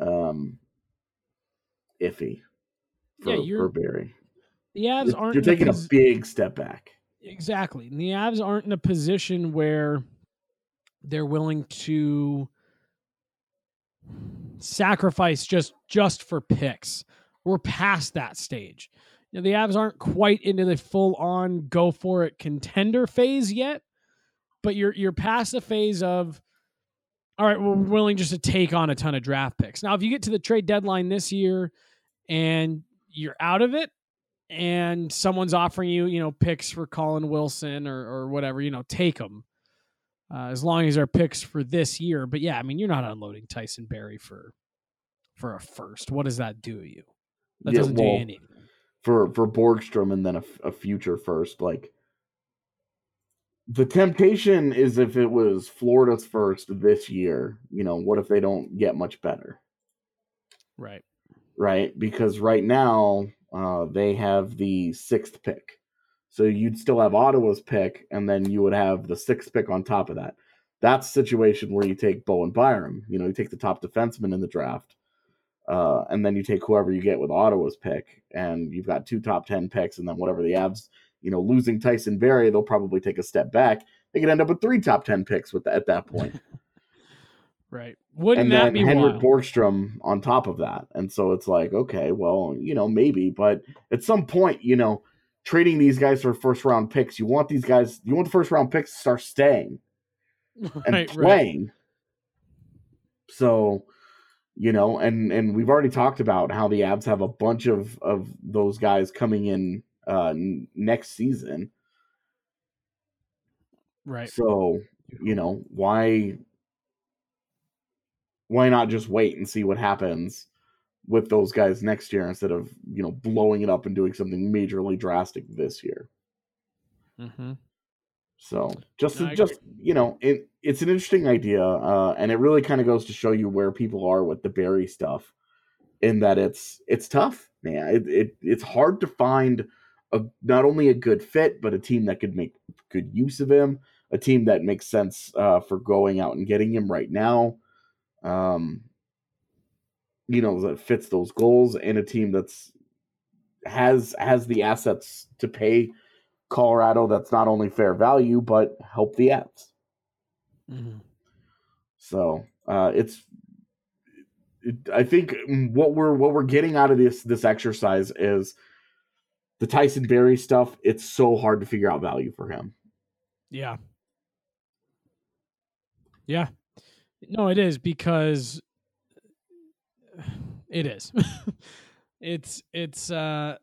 S7: um, iffy for,
S3: Yeah, you're-
S7: Barrie.
S3: The Avs aren't
S7: you're taking a big step back.
S3: Exactly. And the Avs aren't in a position where they're willing to sacrifice just just for picks. We're past that stage. You know, the Avs aren't quite into the full on go for it contender phase yet, but you're you're past the phase of all right, we're willing just to take on a ton of draft picks. Now, if you get to the trade deadline this year and you're out of it, and someone's offering you, you know, picks for Colin Wilson or or whatever, you know, take them. Uh, as long as they're picks for this year, but yeah, I mean, you're not unloading Tyson Barrie for for a first. What does that do to you? That
S7: Yeah,
S3: doesn't do you anything.
S7: for for Borgstrom and then a future first. Like the temptation is if it was Florida's first this year, you know, what if they don't get much better,
S3: Right.
S7: right? Because right now uh, they have the sixth pick, so you'd still have Ottawa's pick, and then you would have the sixth pick on top of that. That's a situation where you take Bowen Byram. You know, you take the top defenseman in the draft, uh, and then you take whoever you get with Ottawa's pick, and you've got two top ten picks, and then whatever the Avs, you know, losing Tyson Barrie, they'll probably take a step back. They could end up with three top ten picks with at that point,
S3: Right. Wouldn't
S7: and
S3: that
S7: then
S3: be
S7: Henrik
S3: wild?
S7: Borgstrom on top of that. And so it's like, okay, well, you know, maybe, but at some point, you know, trading these guys for first round picks, you want these guys, you want the first round picks to start staying and
S3: Right, right.
S7: playing. So, you know, and and we've already talked about how the Avs have a bunch of of those guys coming in uh n- next season.
S3: Right.
S7: So, you know, why why not just wait and see what happens with those guys next year instead of, you know, blowing it up and doing something majorly drastic this year?
S3: Mm-hmm.
S7: So just
S3: No,
S7: just you know, it it's an interesting idea, uh, and it really kind of goes to show you where people are with the Barrie stuff. In that it's it's tough, man. It, it it's hard to find a not only a good fit, but a team that could make good use of him, a team that makes sense uh, for going out and getting him right now. um, you know, that fits those goals and a team that's has has the assets to pay Colorado that's not only fair value but help the Avs.
S3: Mm-hmm.
S7: So uh, it's it, I think what we're what we're getting out of this this exercise is the Tyson Barrie stuff. It's so hard to figure out value for him.
S3: Yeah. Yeah. No, it is because it is. it's it's uh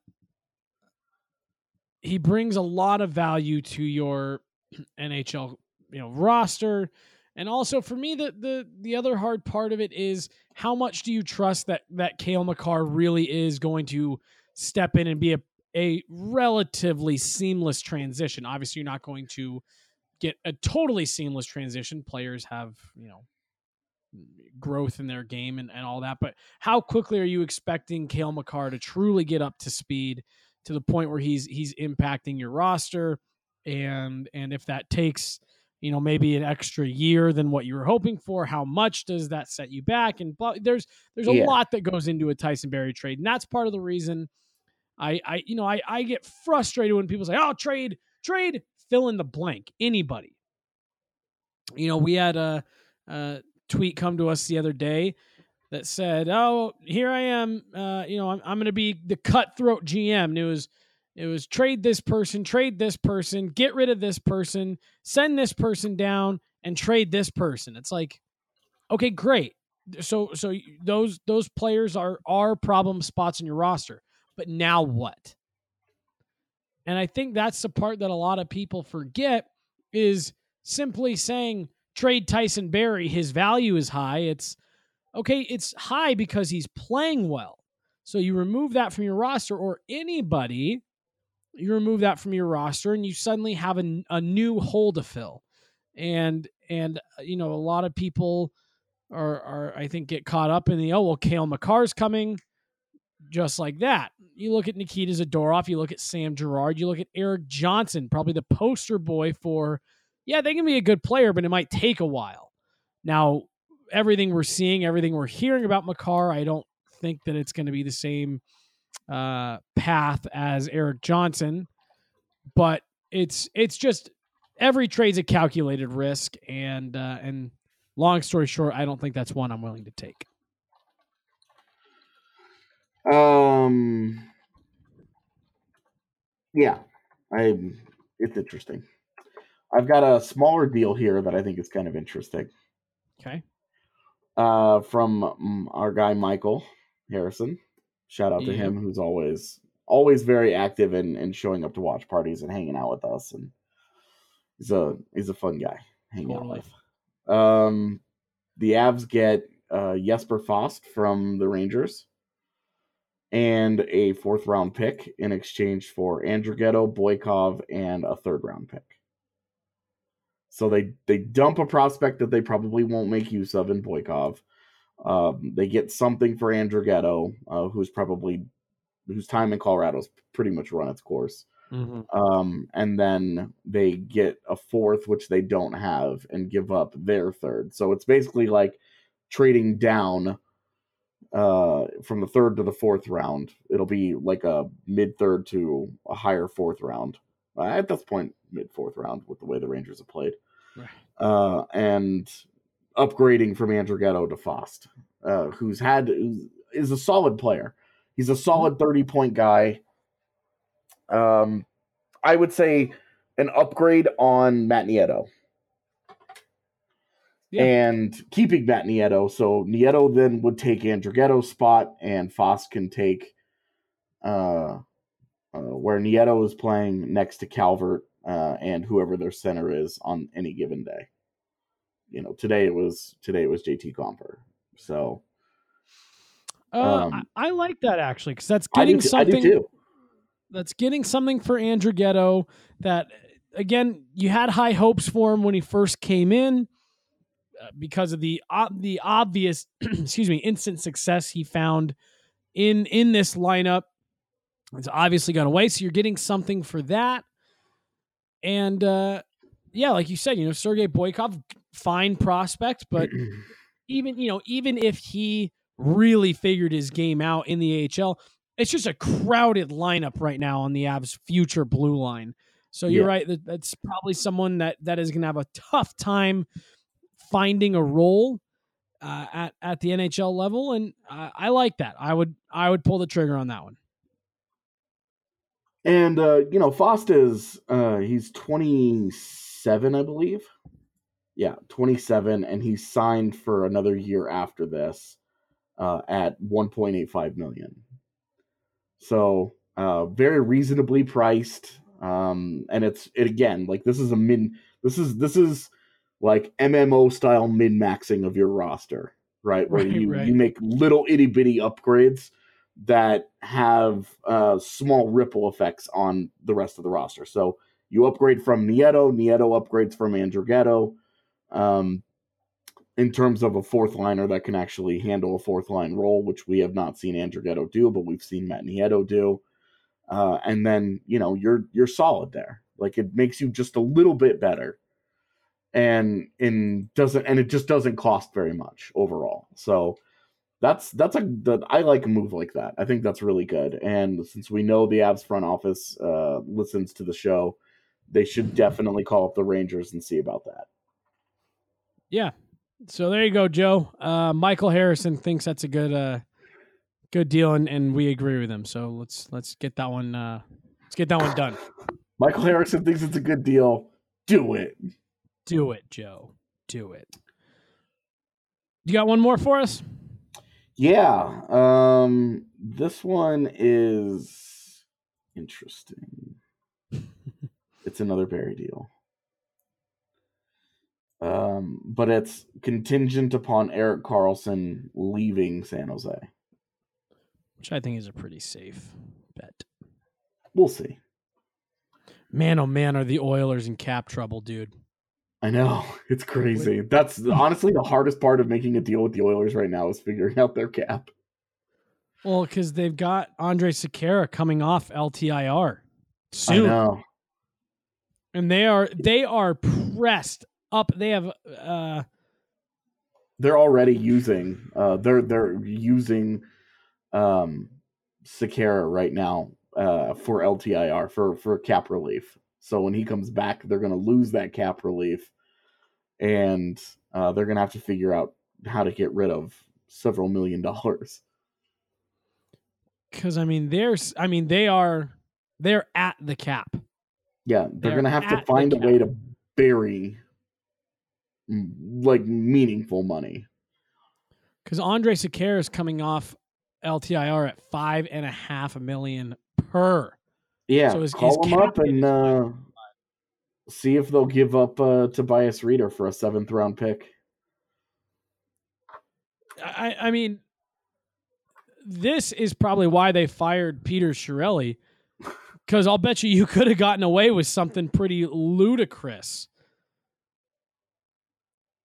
S3: he brings a lot of value to your NHL, you know, roster. And also for me the the the other hard part of it is how much do you trust that that Cale Makar really is going to step in and be a a relatively seamless transition. Obviously, you're not going to get a totally seamless transition. Players have, you know, growth in their game and, and all that. But how quickly are you expecting Cale Makar to truly get up to speed to the point where he's he's impacting your roster? And and if that takes, you know, maybe an extra year than what you were hoping for, how much does that set you back? And there's there's a
S7: Yeah.
S3: lot that goes into a Tyson Barrie trade. And that's part of the reason I, I you know, I, I get frustrated when people say, "Oh, trade, trade, fill in the blank, anybody." You know, we had a, a tweet come to us the other day that said, "Oh, here I am. Uh, you know, I'm, I'm going to be the cutthroat GM." And it was, it was trade this person, trade this person, get rid of this person, send this person down, and trade this person. It's like, okay, great. So, so those those players are are problem spots in your roster but now what? And I think that's the part that a lot of people forget is simply saying trade Tyson Barrie, his value is high. It's okay, it's high because he's playing well. So you remove that from your roster or anybody, you remove that from your roster and you suddenly have a, a new hole to fill. And and uh, you know, a lot of people are are I think get caught up in the oh well Cale Makar's coming just like that. You look at Nikita Zadorov, you look at Sam Girard, you look at Erik Johnson, probably the poster boy for, yeah, they can be a good player, but it might take a while. Now, everything we're seeing, everything we're hearing about Makar, I don't think that it's going to be the same uh, path as Erik Johnson, but it's it's just every trade's a calculated risk, and uh, and long story short, I don't think that's one I'm willing to take.
S7: Um. Yeah, I. It's interesting. I've got a smaller deal here that I think is kind of interesting.
S3: Okay.
S7: Uh, from mm, our guy Michael Harrison. Shout out to him, who's always always very active and and showing up to watch parties and hanging out with us, and he's a he's a fun guy hanging out with. Um, the Avs get uh, Jesper Fast from the Rangers and a fourth round pick in exchange for Andrighetto, Boykov, and a third round pick. So they they dump a prospect that they probably won't make use of in Boykov. Um, they get something for Andrighetto, uh, who's probably whose time in Colorado's pretty much run its course. Um, and then they get a fourth, which they don't have, and give up their third. So it's basically like trading down uh, from the third to the fourth round. It'll be like a mid third to a higher fourth round. Uh, at this point, mid fourth round with the way the Rangers have played.
S3: Right.
S7: Uh, and upgrading from Andrighetto to Fast, uh, who's had is a solid player. He's a solid thirty point guy. Um, I would say an upgrade on Matt Nieto.
S3: Yeah.
S7: And keeping Matt Nieto, so Nieto then would take Andrighetto's spot, and Fast can take uh, uh, where Nieto is playing next to Calvert uh, and whoever their center is on any given day. You know, today it was today it was JT Compher. So
S3: Uh,
S7: Um,
S3: I, I like that actually because that's getting
S7: t- I do
S3: something.
S7: too.
S3: That's getting something for Andrighetto. That again, you had high hopes for him when he first came in uh, because of the the obvious, excuse me, instant success he found in in this lineup. It's obviously gone away, so you're getting something for that. And uh, yeah, like you said, you know, Sergey Boykov, fine prospect, but even you know even if he really figured his game out in the AHL, it's just a crowded lineup right now on the Avs future blue line. So you're
S7: Yeah.
S3: right that that's probably someone that that is going to have a tough time finding a role uh, at at the NHL level, and I, I like that. I would I would pull the trigger on that one.
S7: And uh, you know, Fosta's uh he's 27, I believe. Yeah, 27 and he's signed for another year after this uh at 1.85 million. So, uh very reasonably priced. Um and it's it again, like this is a min this is this is like MMO style min maxing of your roster, right? Where
S3: Right,
S7: you
S3: right.
S7: you make little itty bitty upgrades that have uh, small ripple effects on the rest of the roster. So you upgrade from Nieto, Nieto upgrades from Andrighetto. Um, in terms of a fourth liner that can actually handle a fourth line role, which we have not seen Andrighetto do, but we've seen Matt Nieto do. Uh, and then you know you're you're solid there. Like it makes you just a little bit better, and in doesn't and it just doesn't cost very much overall. So that's that's a that I like a move like that. I think that's really good. And since we know the Avs front office uh, listens to the show, they should definitely call up the Rangers and see about that.
S3: Yeah. So there you go, Joe. Uh, Michael Harrison thinks that's a good uh, good deal, and, and we agree with him. So let's let's get that one uh, let's get that one done.
S7: Michael Harrison thinks it's a good deal. Do it.
S3: Do it, Joe. Do it. You got one more for us?
S7: Yeah. Um this one is interesting. it's another Barrie deal. Um, but it's contingent upon Erik Karlsson leaving San Jose.
S3: Which I think is a pretty safe bet.
S7: We'll see.
S3: Man, oh man, are the Oilers in cap trouble, dude?
S7: I know it's crazy. That's honestly the hardest part of making a deal with the Oilers right now is figuring out their cap.
S3: Well, because they've got Andrej Sekera coming off LTIR
S7: I
S3: soon,
S7: know.
S3: and they are they are pressed up. They have uh
S7: They're already using uh they're they're using um Sekera right now uh for LTIR for for cap relief. So when he comes back, they're going to lose that cap relief and uh they're going to have to figure out how to get rid of several million dollars.
S3: because I mean there's I mean they are they're at the cap.
S7: Yeah, they're,
S3: They're
S7: going to have to find a way to bury like meaningful money.
S3: Because Andrej Sekera is coming off LTIR at five and a half million per.
S7: Yeah,
S3: So his-
S7: call them up and uh, see if they'll give up uh, Tobias Rieder for a seventh round pick.
S3: I, I mean, this is probably why they fired Peter Chiarelli. Because I'll bet you you could have gotten away with something pretty ludicrous.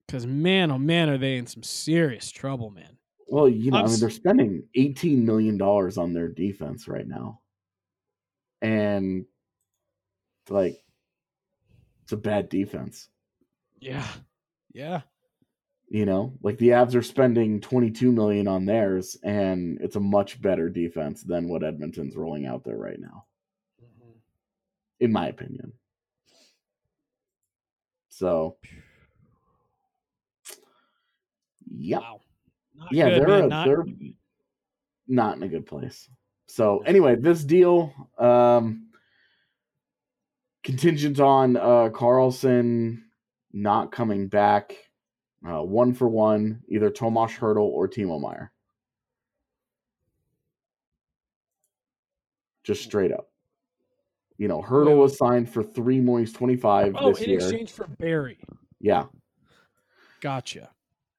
S3: Because man, oh man, are they in some serious trouble, man.
S7: Well, you know,
S3: I'm
S7: I mean, they're spending eighteen million dollars on their defense right now, and like, it's a bad defense.
S3: Yeah, yeah.
S7: You know, like the Avs are spending twenty two million on theirs, and it's a much better defense than what Edmonton's rolling out there right now, mm-hmm. in my opinion. So, yep.
S3: Wow. Not
S7: yeah,
S3: good,
S7: they're
S3: man.
S7: a-
S3: Not-
S7: they're not in a good place. So anyway, this deal um contingent on uh Karlsson not coming back uh one for one, either Tomas Hertl or Timo Meier. Just straight up. You know, Hertl was signed for three more. He's 25
S3: oh,
S7: this
S3: in
S7: year.
S3: exchange for Barrie.
S7: Yeah.
S3: Gotcha.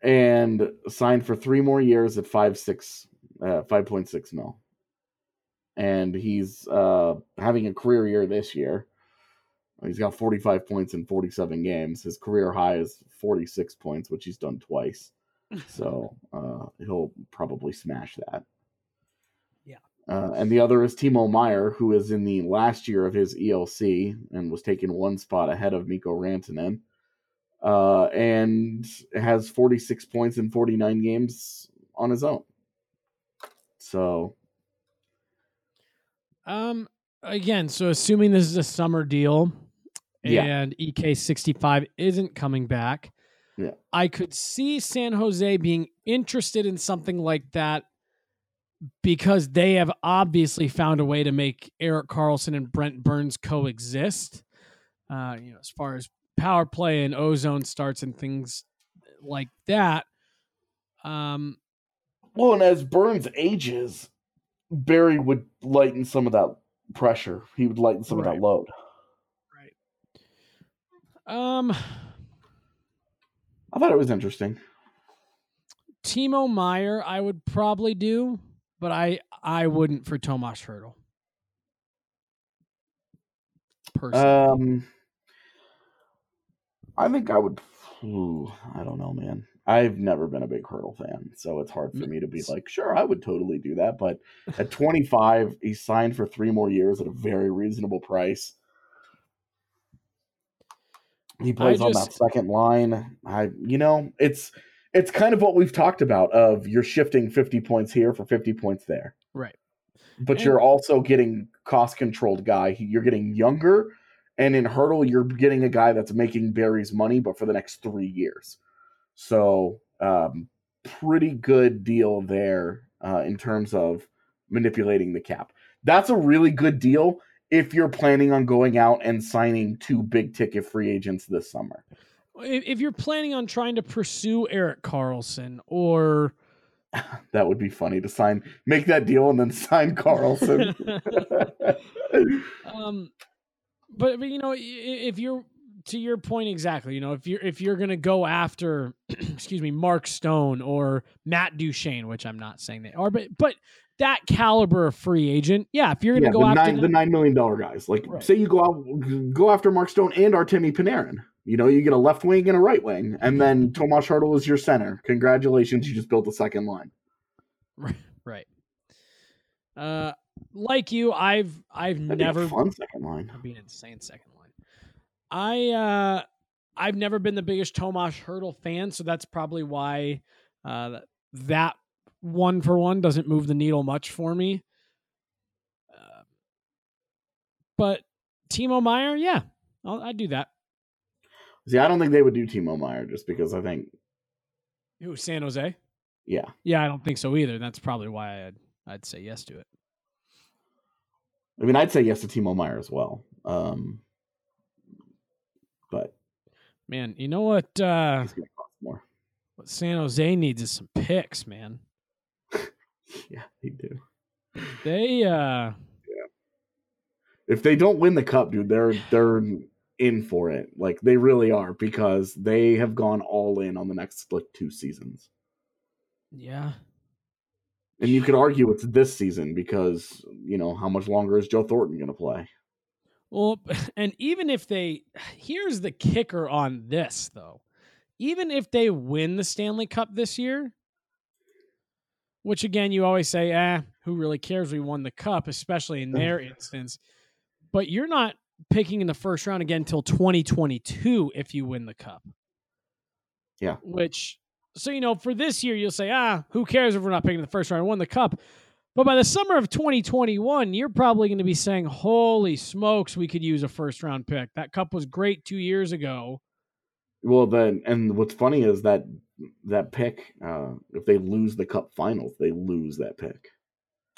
S7: and signed for three more years at five six uh five point six mil. And he's uh having a career year this year. He's got 45 points in 47 games. His career high is 46 points, which he's done twice. So uh he'll probably smash that.
S3: Yeah.
S7: Uh, and the other is Timo Meier, who is in the last year of his ELC and was taken one spot ahead of Mikko Rantanen. uh, and has 46 points in 49 games on his own. So,
S3: Um, again, so assuming this is a summer deal
S7: Yeah.
S3: and EK65 isn't coming back,
S7: Yeah.
S3: I could see San Jose being interested in something like that because they have obviously found a way to make Erik Karlsson and Brent Burns coexist. Uh, you know, as far as power play and ozone starts and things like that. Um,
S7: well, and as Burns ages, Barrie would lighten some of that pressure. He would lighten some of that load. Right.
S3: Um,
S7: I thought it was interesting.
S3: Timo Meier, I would probably do, but I I wouldn't for Tomas Hertl. Personally,
S7: Um, I think I would. Ooh, I don't know, man. I've never been a big Hertl fan, so it's hard for me to be like, sure, I would totally do that. But at 25, he signed for three more years at a very reasonable price. He plays on that second line. I, you know, it's it's kind of what we've talked about. Of you're shifting 50 points here for 50 points there
S3: right.
S7: but
S3: And-
S7: you're also getting cost controlled guy. You're getting younger, and in Hertl, you're getting a guy that's making Barrie's money, but for the next three years. So, um, pretty good deal there uh, in terms of manipulating the cap. That's a really good deal if you're planning on going out and signing two big ticket free agents this summer.
S3: If, you're planning on trying to pursue Erik Karlsson or
S7: That would be funny to sign, make that deal, and then sign Karlsson.
S3: um, but but you know, if you're to your point exactly, you know, if you're if you're gonna go after, excuse me, Mark Stone or Matt Duchene, which I'm not saying they are, but but that caliber of free agent, yeah, if you're gonna
S7: yeah,
S3: go
S7: the
S3: after
S7: nine, the nine million dollar guys. Like,
S3: Right.
S7: say you go out, go after Mark Stone and Artemi Panarin. You know, you get a left wing and a right wing, and then Tomas Hertl is your center. Congratulations, you just built a second line.
S3: right. Right. Uh, like you, I've I've
S7: That'd be a
S3: never
S7: fun second line.
S3: That'd be an insane second line. I uh I've never been the biggest Tomas Hertl fan, so that's probably why uh that- one for one doesn't move the needle much for me. Uh, but Timo Meier, yeah, I'll, I'd do that.
S7: See, I don't think they would do Timo Meier just because I think,
S3: Who San Jose?
S7: yeah,
S3: Yeah, I don't think so either. That's probably why I'd I'd say yes to it.
S7: I mean, I'd say yes to Timo Meier as well. Um,
S3: Man, you know what? Uh,
S7: he's gonna cost more.
S3: what San Jose needs is some picks, man.
S7: Yeah, he do.
S3: They uh
S7: If they don't win the cup, dude, they're they're in for it. Like they really are because they have gone all in on the next like two seasons.
S3: yeah.
S7: And you could argue it's this season because you know how much longer is Joe Thornton going to play?
S3: Well, and even if they, here's the kicker on this, though. Even if they win the Stanley Cup this year, which again, you always say, ah, who really cares? We won the cup, especially in their instance. But you're not picking in the first round again until 2022 if you win the cup.
S7: Yeah.
S3: Which, so, you know, for this year, you'll say, ah, who cares if we're not picking in the first round? We won the cup. But by the summer of 2021, you're probably going to be saying, holy smokes, we could use a first round pick. That cup was great two years ago.
S7: Well, then, and what's funny is that that pick, uh, if they lose the cup finals, they lose that pick.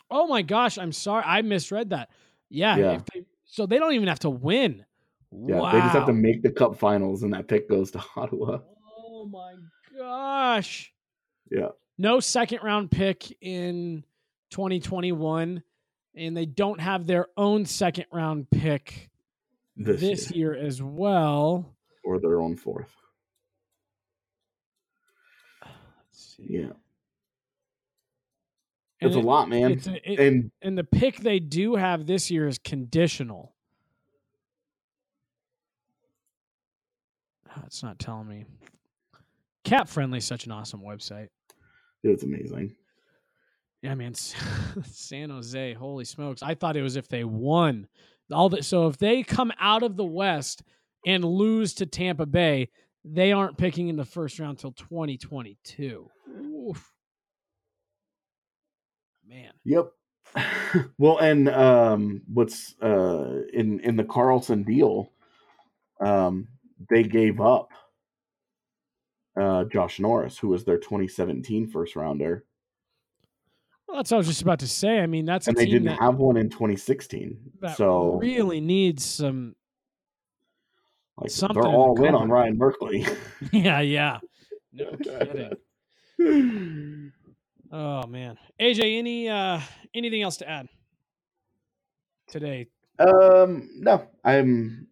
S3: Oh my gosh, I'm sorry. I misread that. Yeah.
S7: Yeah.
S3: If they, so they don't even have to win.
S7: Yeah,
S3: wow.
S7: they just have to make the cup finals, and that pick goes to Ottawa.
S3: Oh my gosh.
S7: Yeah,
S3: No second round pick in 2021. And they don't have their own second round pick
S7: this,
S3: this,
S7: year,
S3: year as well.
S7: or their own fourth.
S3: Let's see.
S7: Yeah,
S3: And
S7: it's a lot, man.
S3: it's a- it-
S7: and
S3: And the pick they do have this year is conditional. Ah, It's not telling me. Cap Friendly is such an awesome website.
S7: it's amazing.
S3: Yeah, man, San Jose. Holy smokes! I thought it was if they won all the. So if they come out of the West and lose to Tampa Bay, they aren't picking in the first round till 2022. Oof. Man.
S7: Yep. well, and um, what's uh, in in the Karlsson deal, um, they gave up uh, Josh Norris, who was their 2017 first rounder,
S3: Well, that's what I was just about to say. I mean, that's a
S7: and they didn't
S3: that,
S7: have one in 2016.
S3: that
S7: So
S3: really needs some.
S7: like
S3: something
S7: they're all in on. Ryan Berkeley.
S3: Yeah, yeah. No kidding. Oh man, AJ, any uh anything else to add today?
S7: Um, no, I'm.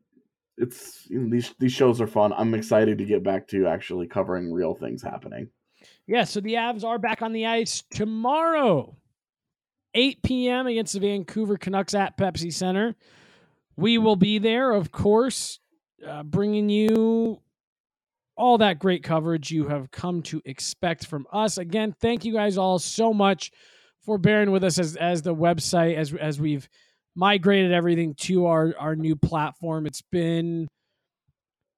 S7: It's you know, these these shows are fun. I'm excited to get back to actually covering real things happening.
S3: Yeah, so the Avs are back on the ice tomorrow, 8 p.m. against the Vancouver Canucks at Pepsi Center. We will be there, of course, uh, bringing you all that great coverage you have come to expect from us. Again, thank you guys all so much for bearing with us as as the website as as we've migrated everything to our our new platform. It's been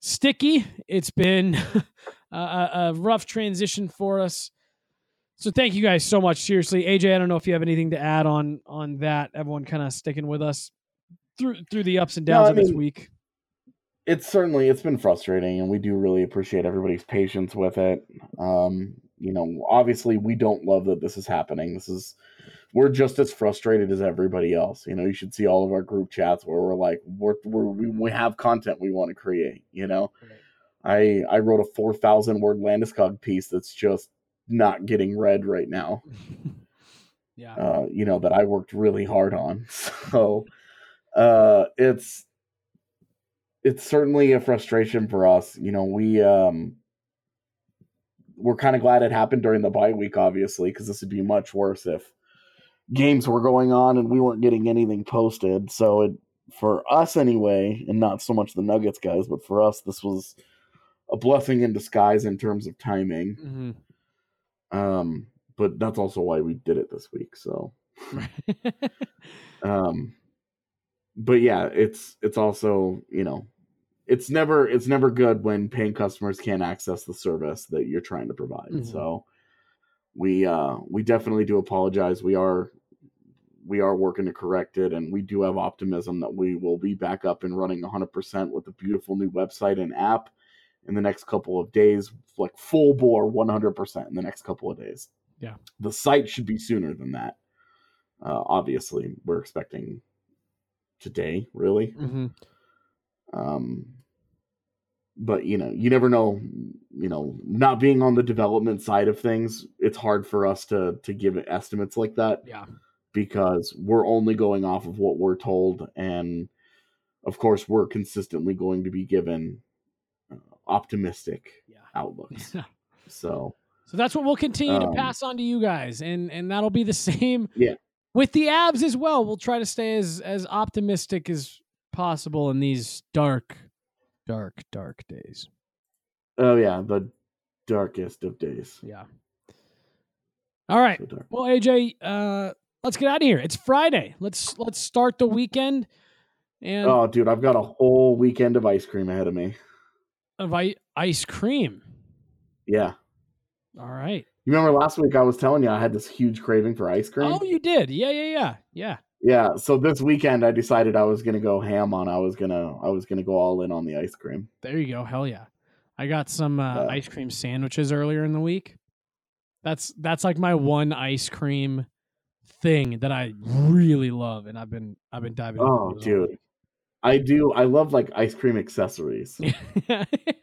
S3: sticky. It's been a, a a rough transition for us. So thank you guys so much. Seriously, AJ, I don't know if you have anything to add on on that. Everyone kind of sticking with us through through the ups and downs
S7: I
S3: of this week.
S7: It's certainly it's been frustrating, and we do really appreciate everybody's patience with it. Um, you know, obviously, we don't love that this is happening. This is we're just as frustrated as everybody else. You know, you should see all of our group chats where we're like, we're, we're we we have content we want to create. You know, I I wrote a four thousand word Landeskog piece that's just not getting read right now.
S3: Yeah.
S7: Uh, you know that I worked really hard on. So uh, it's it's certainly a frustration for us. You know, we um we're kind of glad it happened during the bye week, obviously, because this would be much worse if games were going on and we weren't getting anything posted. So it for us anyway, and not so much the Nuggets guys, but for us, this was a blessing in disguise in terms of timing.
S3: Mhm.
S7: Um, but that's also why we did it this week. So, um, but yeah, it's it's also you know, it's never it's never good when paying customers can't access the service that you're trying to provide.
S3: Mhm.
S7: So, we uh we definitely do apologize. We are we are working to correct it, and we do have optimism that we will be back up and running 100% with a beautiful new website and app in the next couple of days, like full bore 100% in the next couple of days.
S3: Yeah.
S7: The site should be sooner than that. Uh, obviously, we're expecting today, really.
S3: hmm
S7: Um, but you know, you never know. You know, not being on the development side of things, it's hard for us to to give estimates like that
S3: Yeah.
S7: because we're only going off of what we're told, and of course, we're consistently going to be given optimistic outlooks. So
S3: So that's what we'll continue to
S7: Um,
S3: pass on to you guys, and and that'll be the same
S7: yeah,
S3: with the Avs as well. We'll try to stay as as optimistic as possible in these dark, dark, dark days.
S7: oh yeah, the darkest of days.
S3: Yeah. All right. Well, AJ, uh, let's get out of here. It's Friday. Let's let's start the weekend. And
S7: Oh, dude, I've got a whole weekend of ice cream ahead of me.
S3: Of ice cream.
S7: Yeah.
S3: All right.
S7: You remember last week I was telling you I had this huge craving for ice cream?
S3: Oh, you did. Yeah, yeah, yeah, yeah.
S7: Yeah, so this weekend I decided I was gonna go ham on. I was gonna I was gonna go all in on the ice cream.
S3: There you go. Hell yeah. I got some uh,
S7: Yeah.
S3: ice cream sandwiches earlier in the week. That's that's like my one ice cream thing that I really love, and I've been I've been diving.
S7: Oh, dude, I do. I love like ice cream accessories.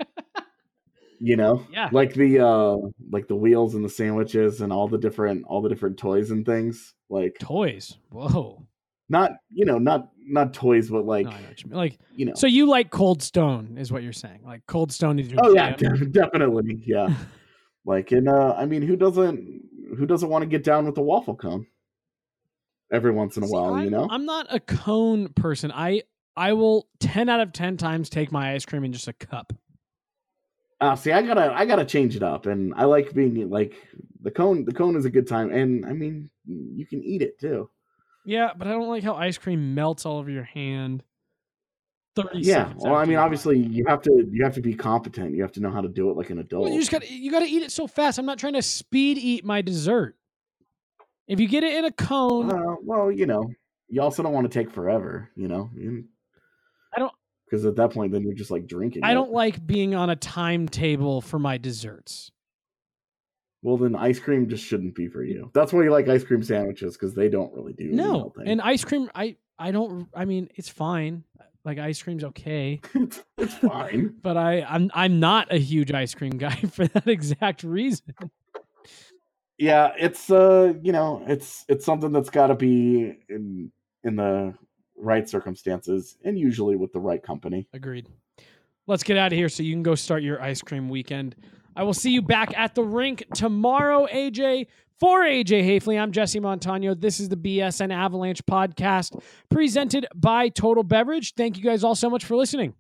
S7: you know,
S3: Yeah.
S7: like the uh like the wheels and the sandwiches and all the different all the different toys and things. Like
S3: toys. Whoa.
S7: not you know not not toys, but like
S3: No, I know what you. Like
S7: you know.
S3: So you like Cold Stone, is what you're saying? Like Cold Stone is your
S7: Oh yeah,
S3: jam?
S7: definitely. Yeah. like and uh I mean who doesn't who doesn't want to get down with the waffle cone every once in a
S3: See,
S7: while,
S3: I'm,
S7: you know?
S3: I'm not a cone person. I I will ten out of ten times take my ice cream in just a cup.
S7: Uh, see, I gotta, I gotta change it up, and I like being like the cone. The cone is a good time, and I mean, you can eat it too.
S3: Yeah, but I don't like how ice cream melts all over your hand. 30
S7: Yeah. Well, I mean, obviously, you have to you have to be competent. You have to know how to do it like an adult.
S3: Well, you just got you got to eat it so fast. I'm not trying to speed eat my dessert. If you get it in a cone,
S7: Uh, well, you know, you also don't want to take forever. You know,
S3: don't
S7: because at that point, then you're just like drinking.
S3: I
S7: it.
S3: don't like being on a timetable for my desserts.
S7: Well, then ice cream just shouldn't be for you. That's why you like ice cream sandwiches because they don't really do.
S3: No, and ice cream, I I don't. I mean, it's fine. Like ice cream's okay,
S7: it's fine.
S3: but I I'm I'm not a huge ice cream guy for that exact reason.
S7: yeah, it's uh, you know, it's it's something that's got to be in in the right circumstances and usually with the right company.
S3: Agreed. Let's get out of here so you can go start your ice cream weekend. I will see you back at the rink tomorrow, AJ. For AJ Haefele, I'm Jesse Montano. This is the BSN Avalanche podcast presented by Total Beverage. Thank you guys all so much for listening.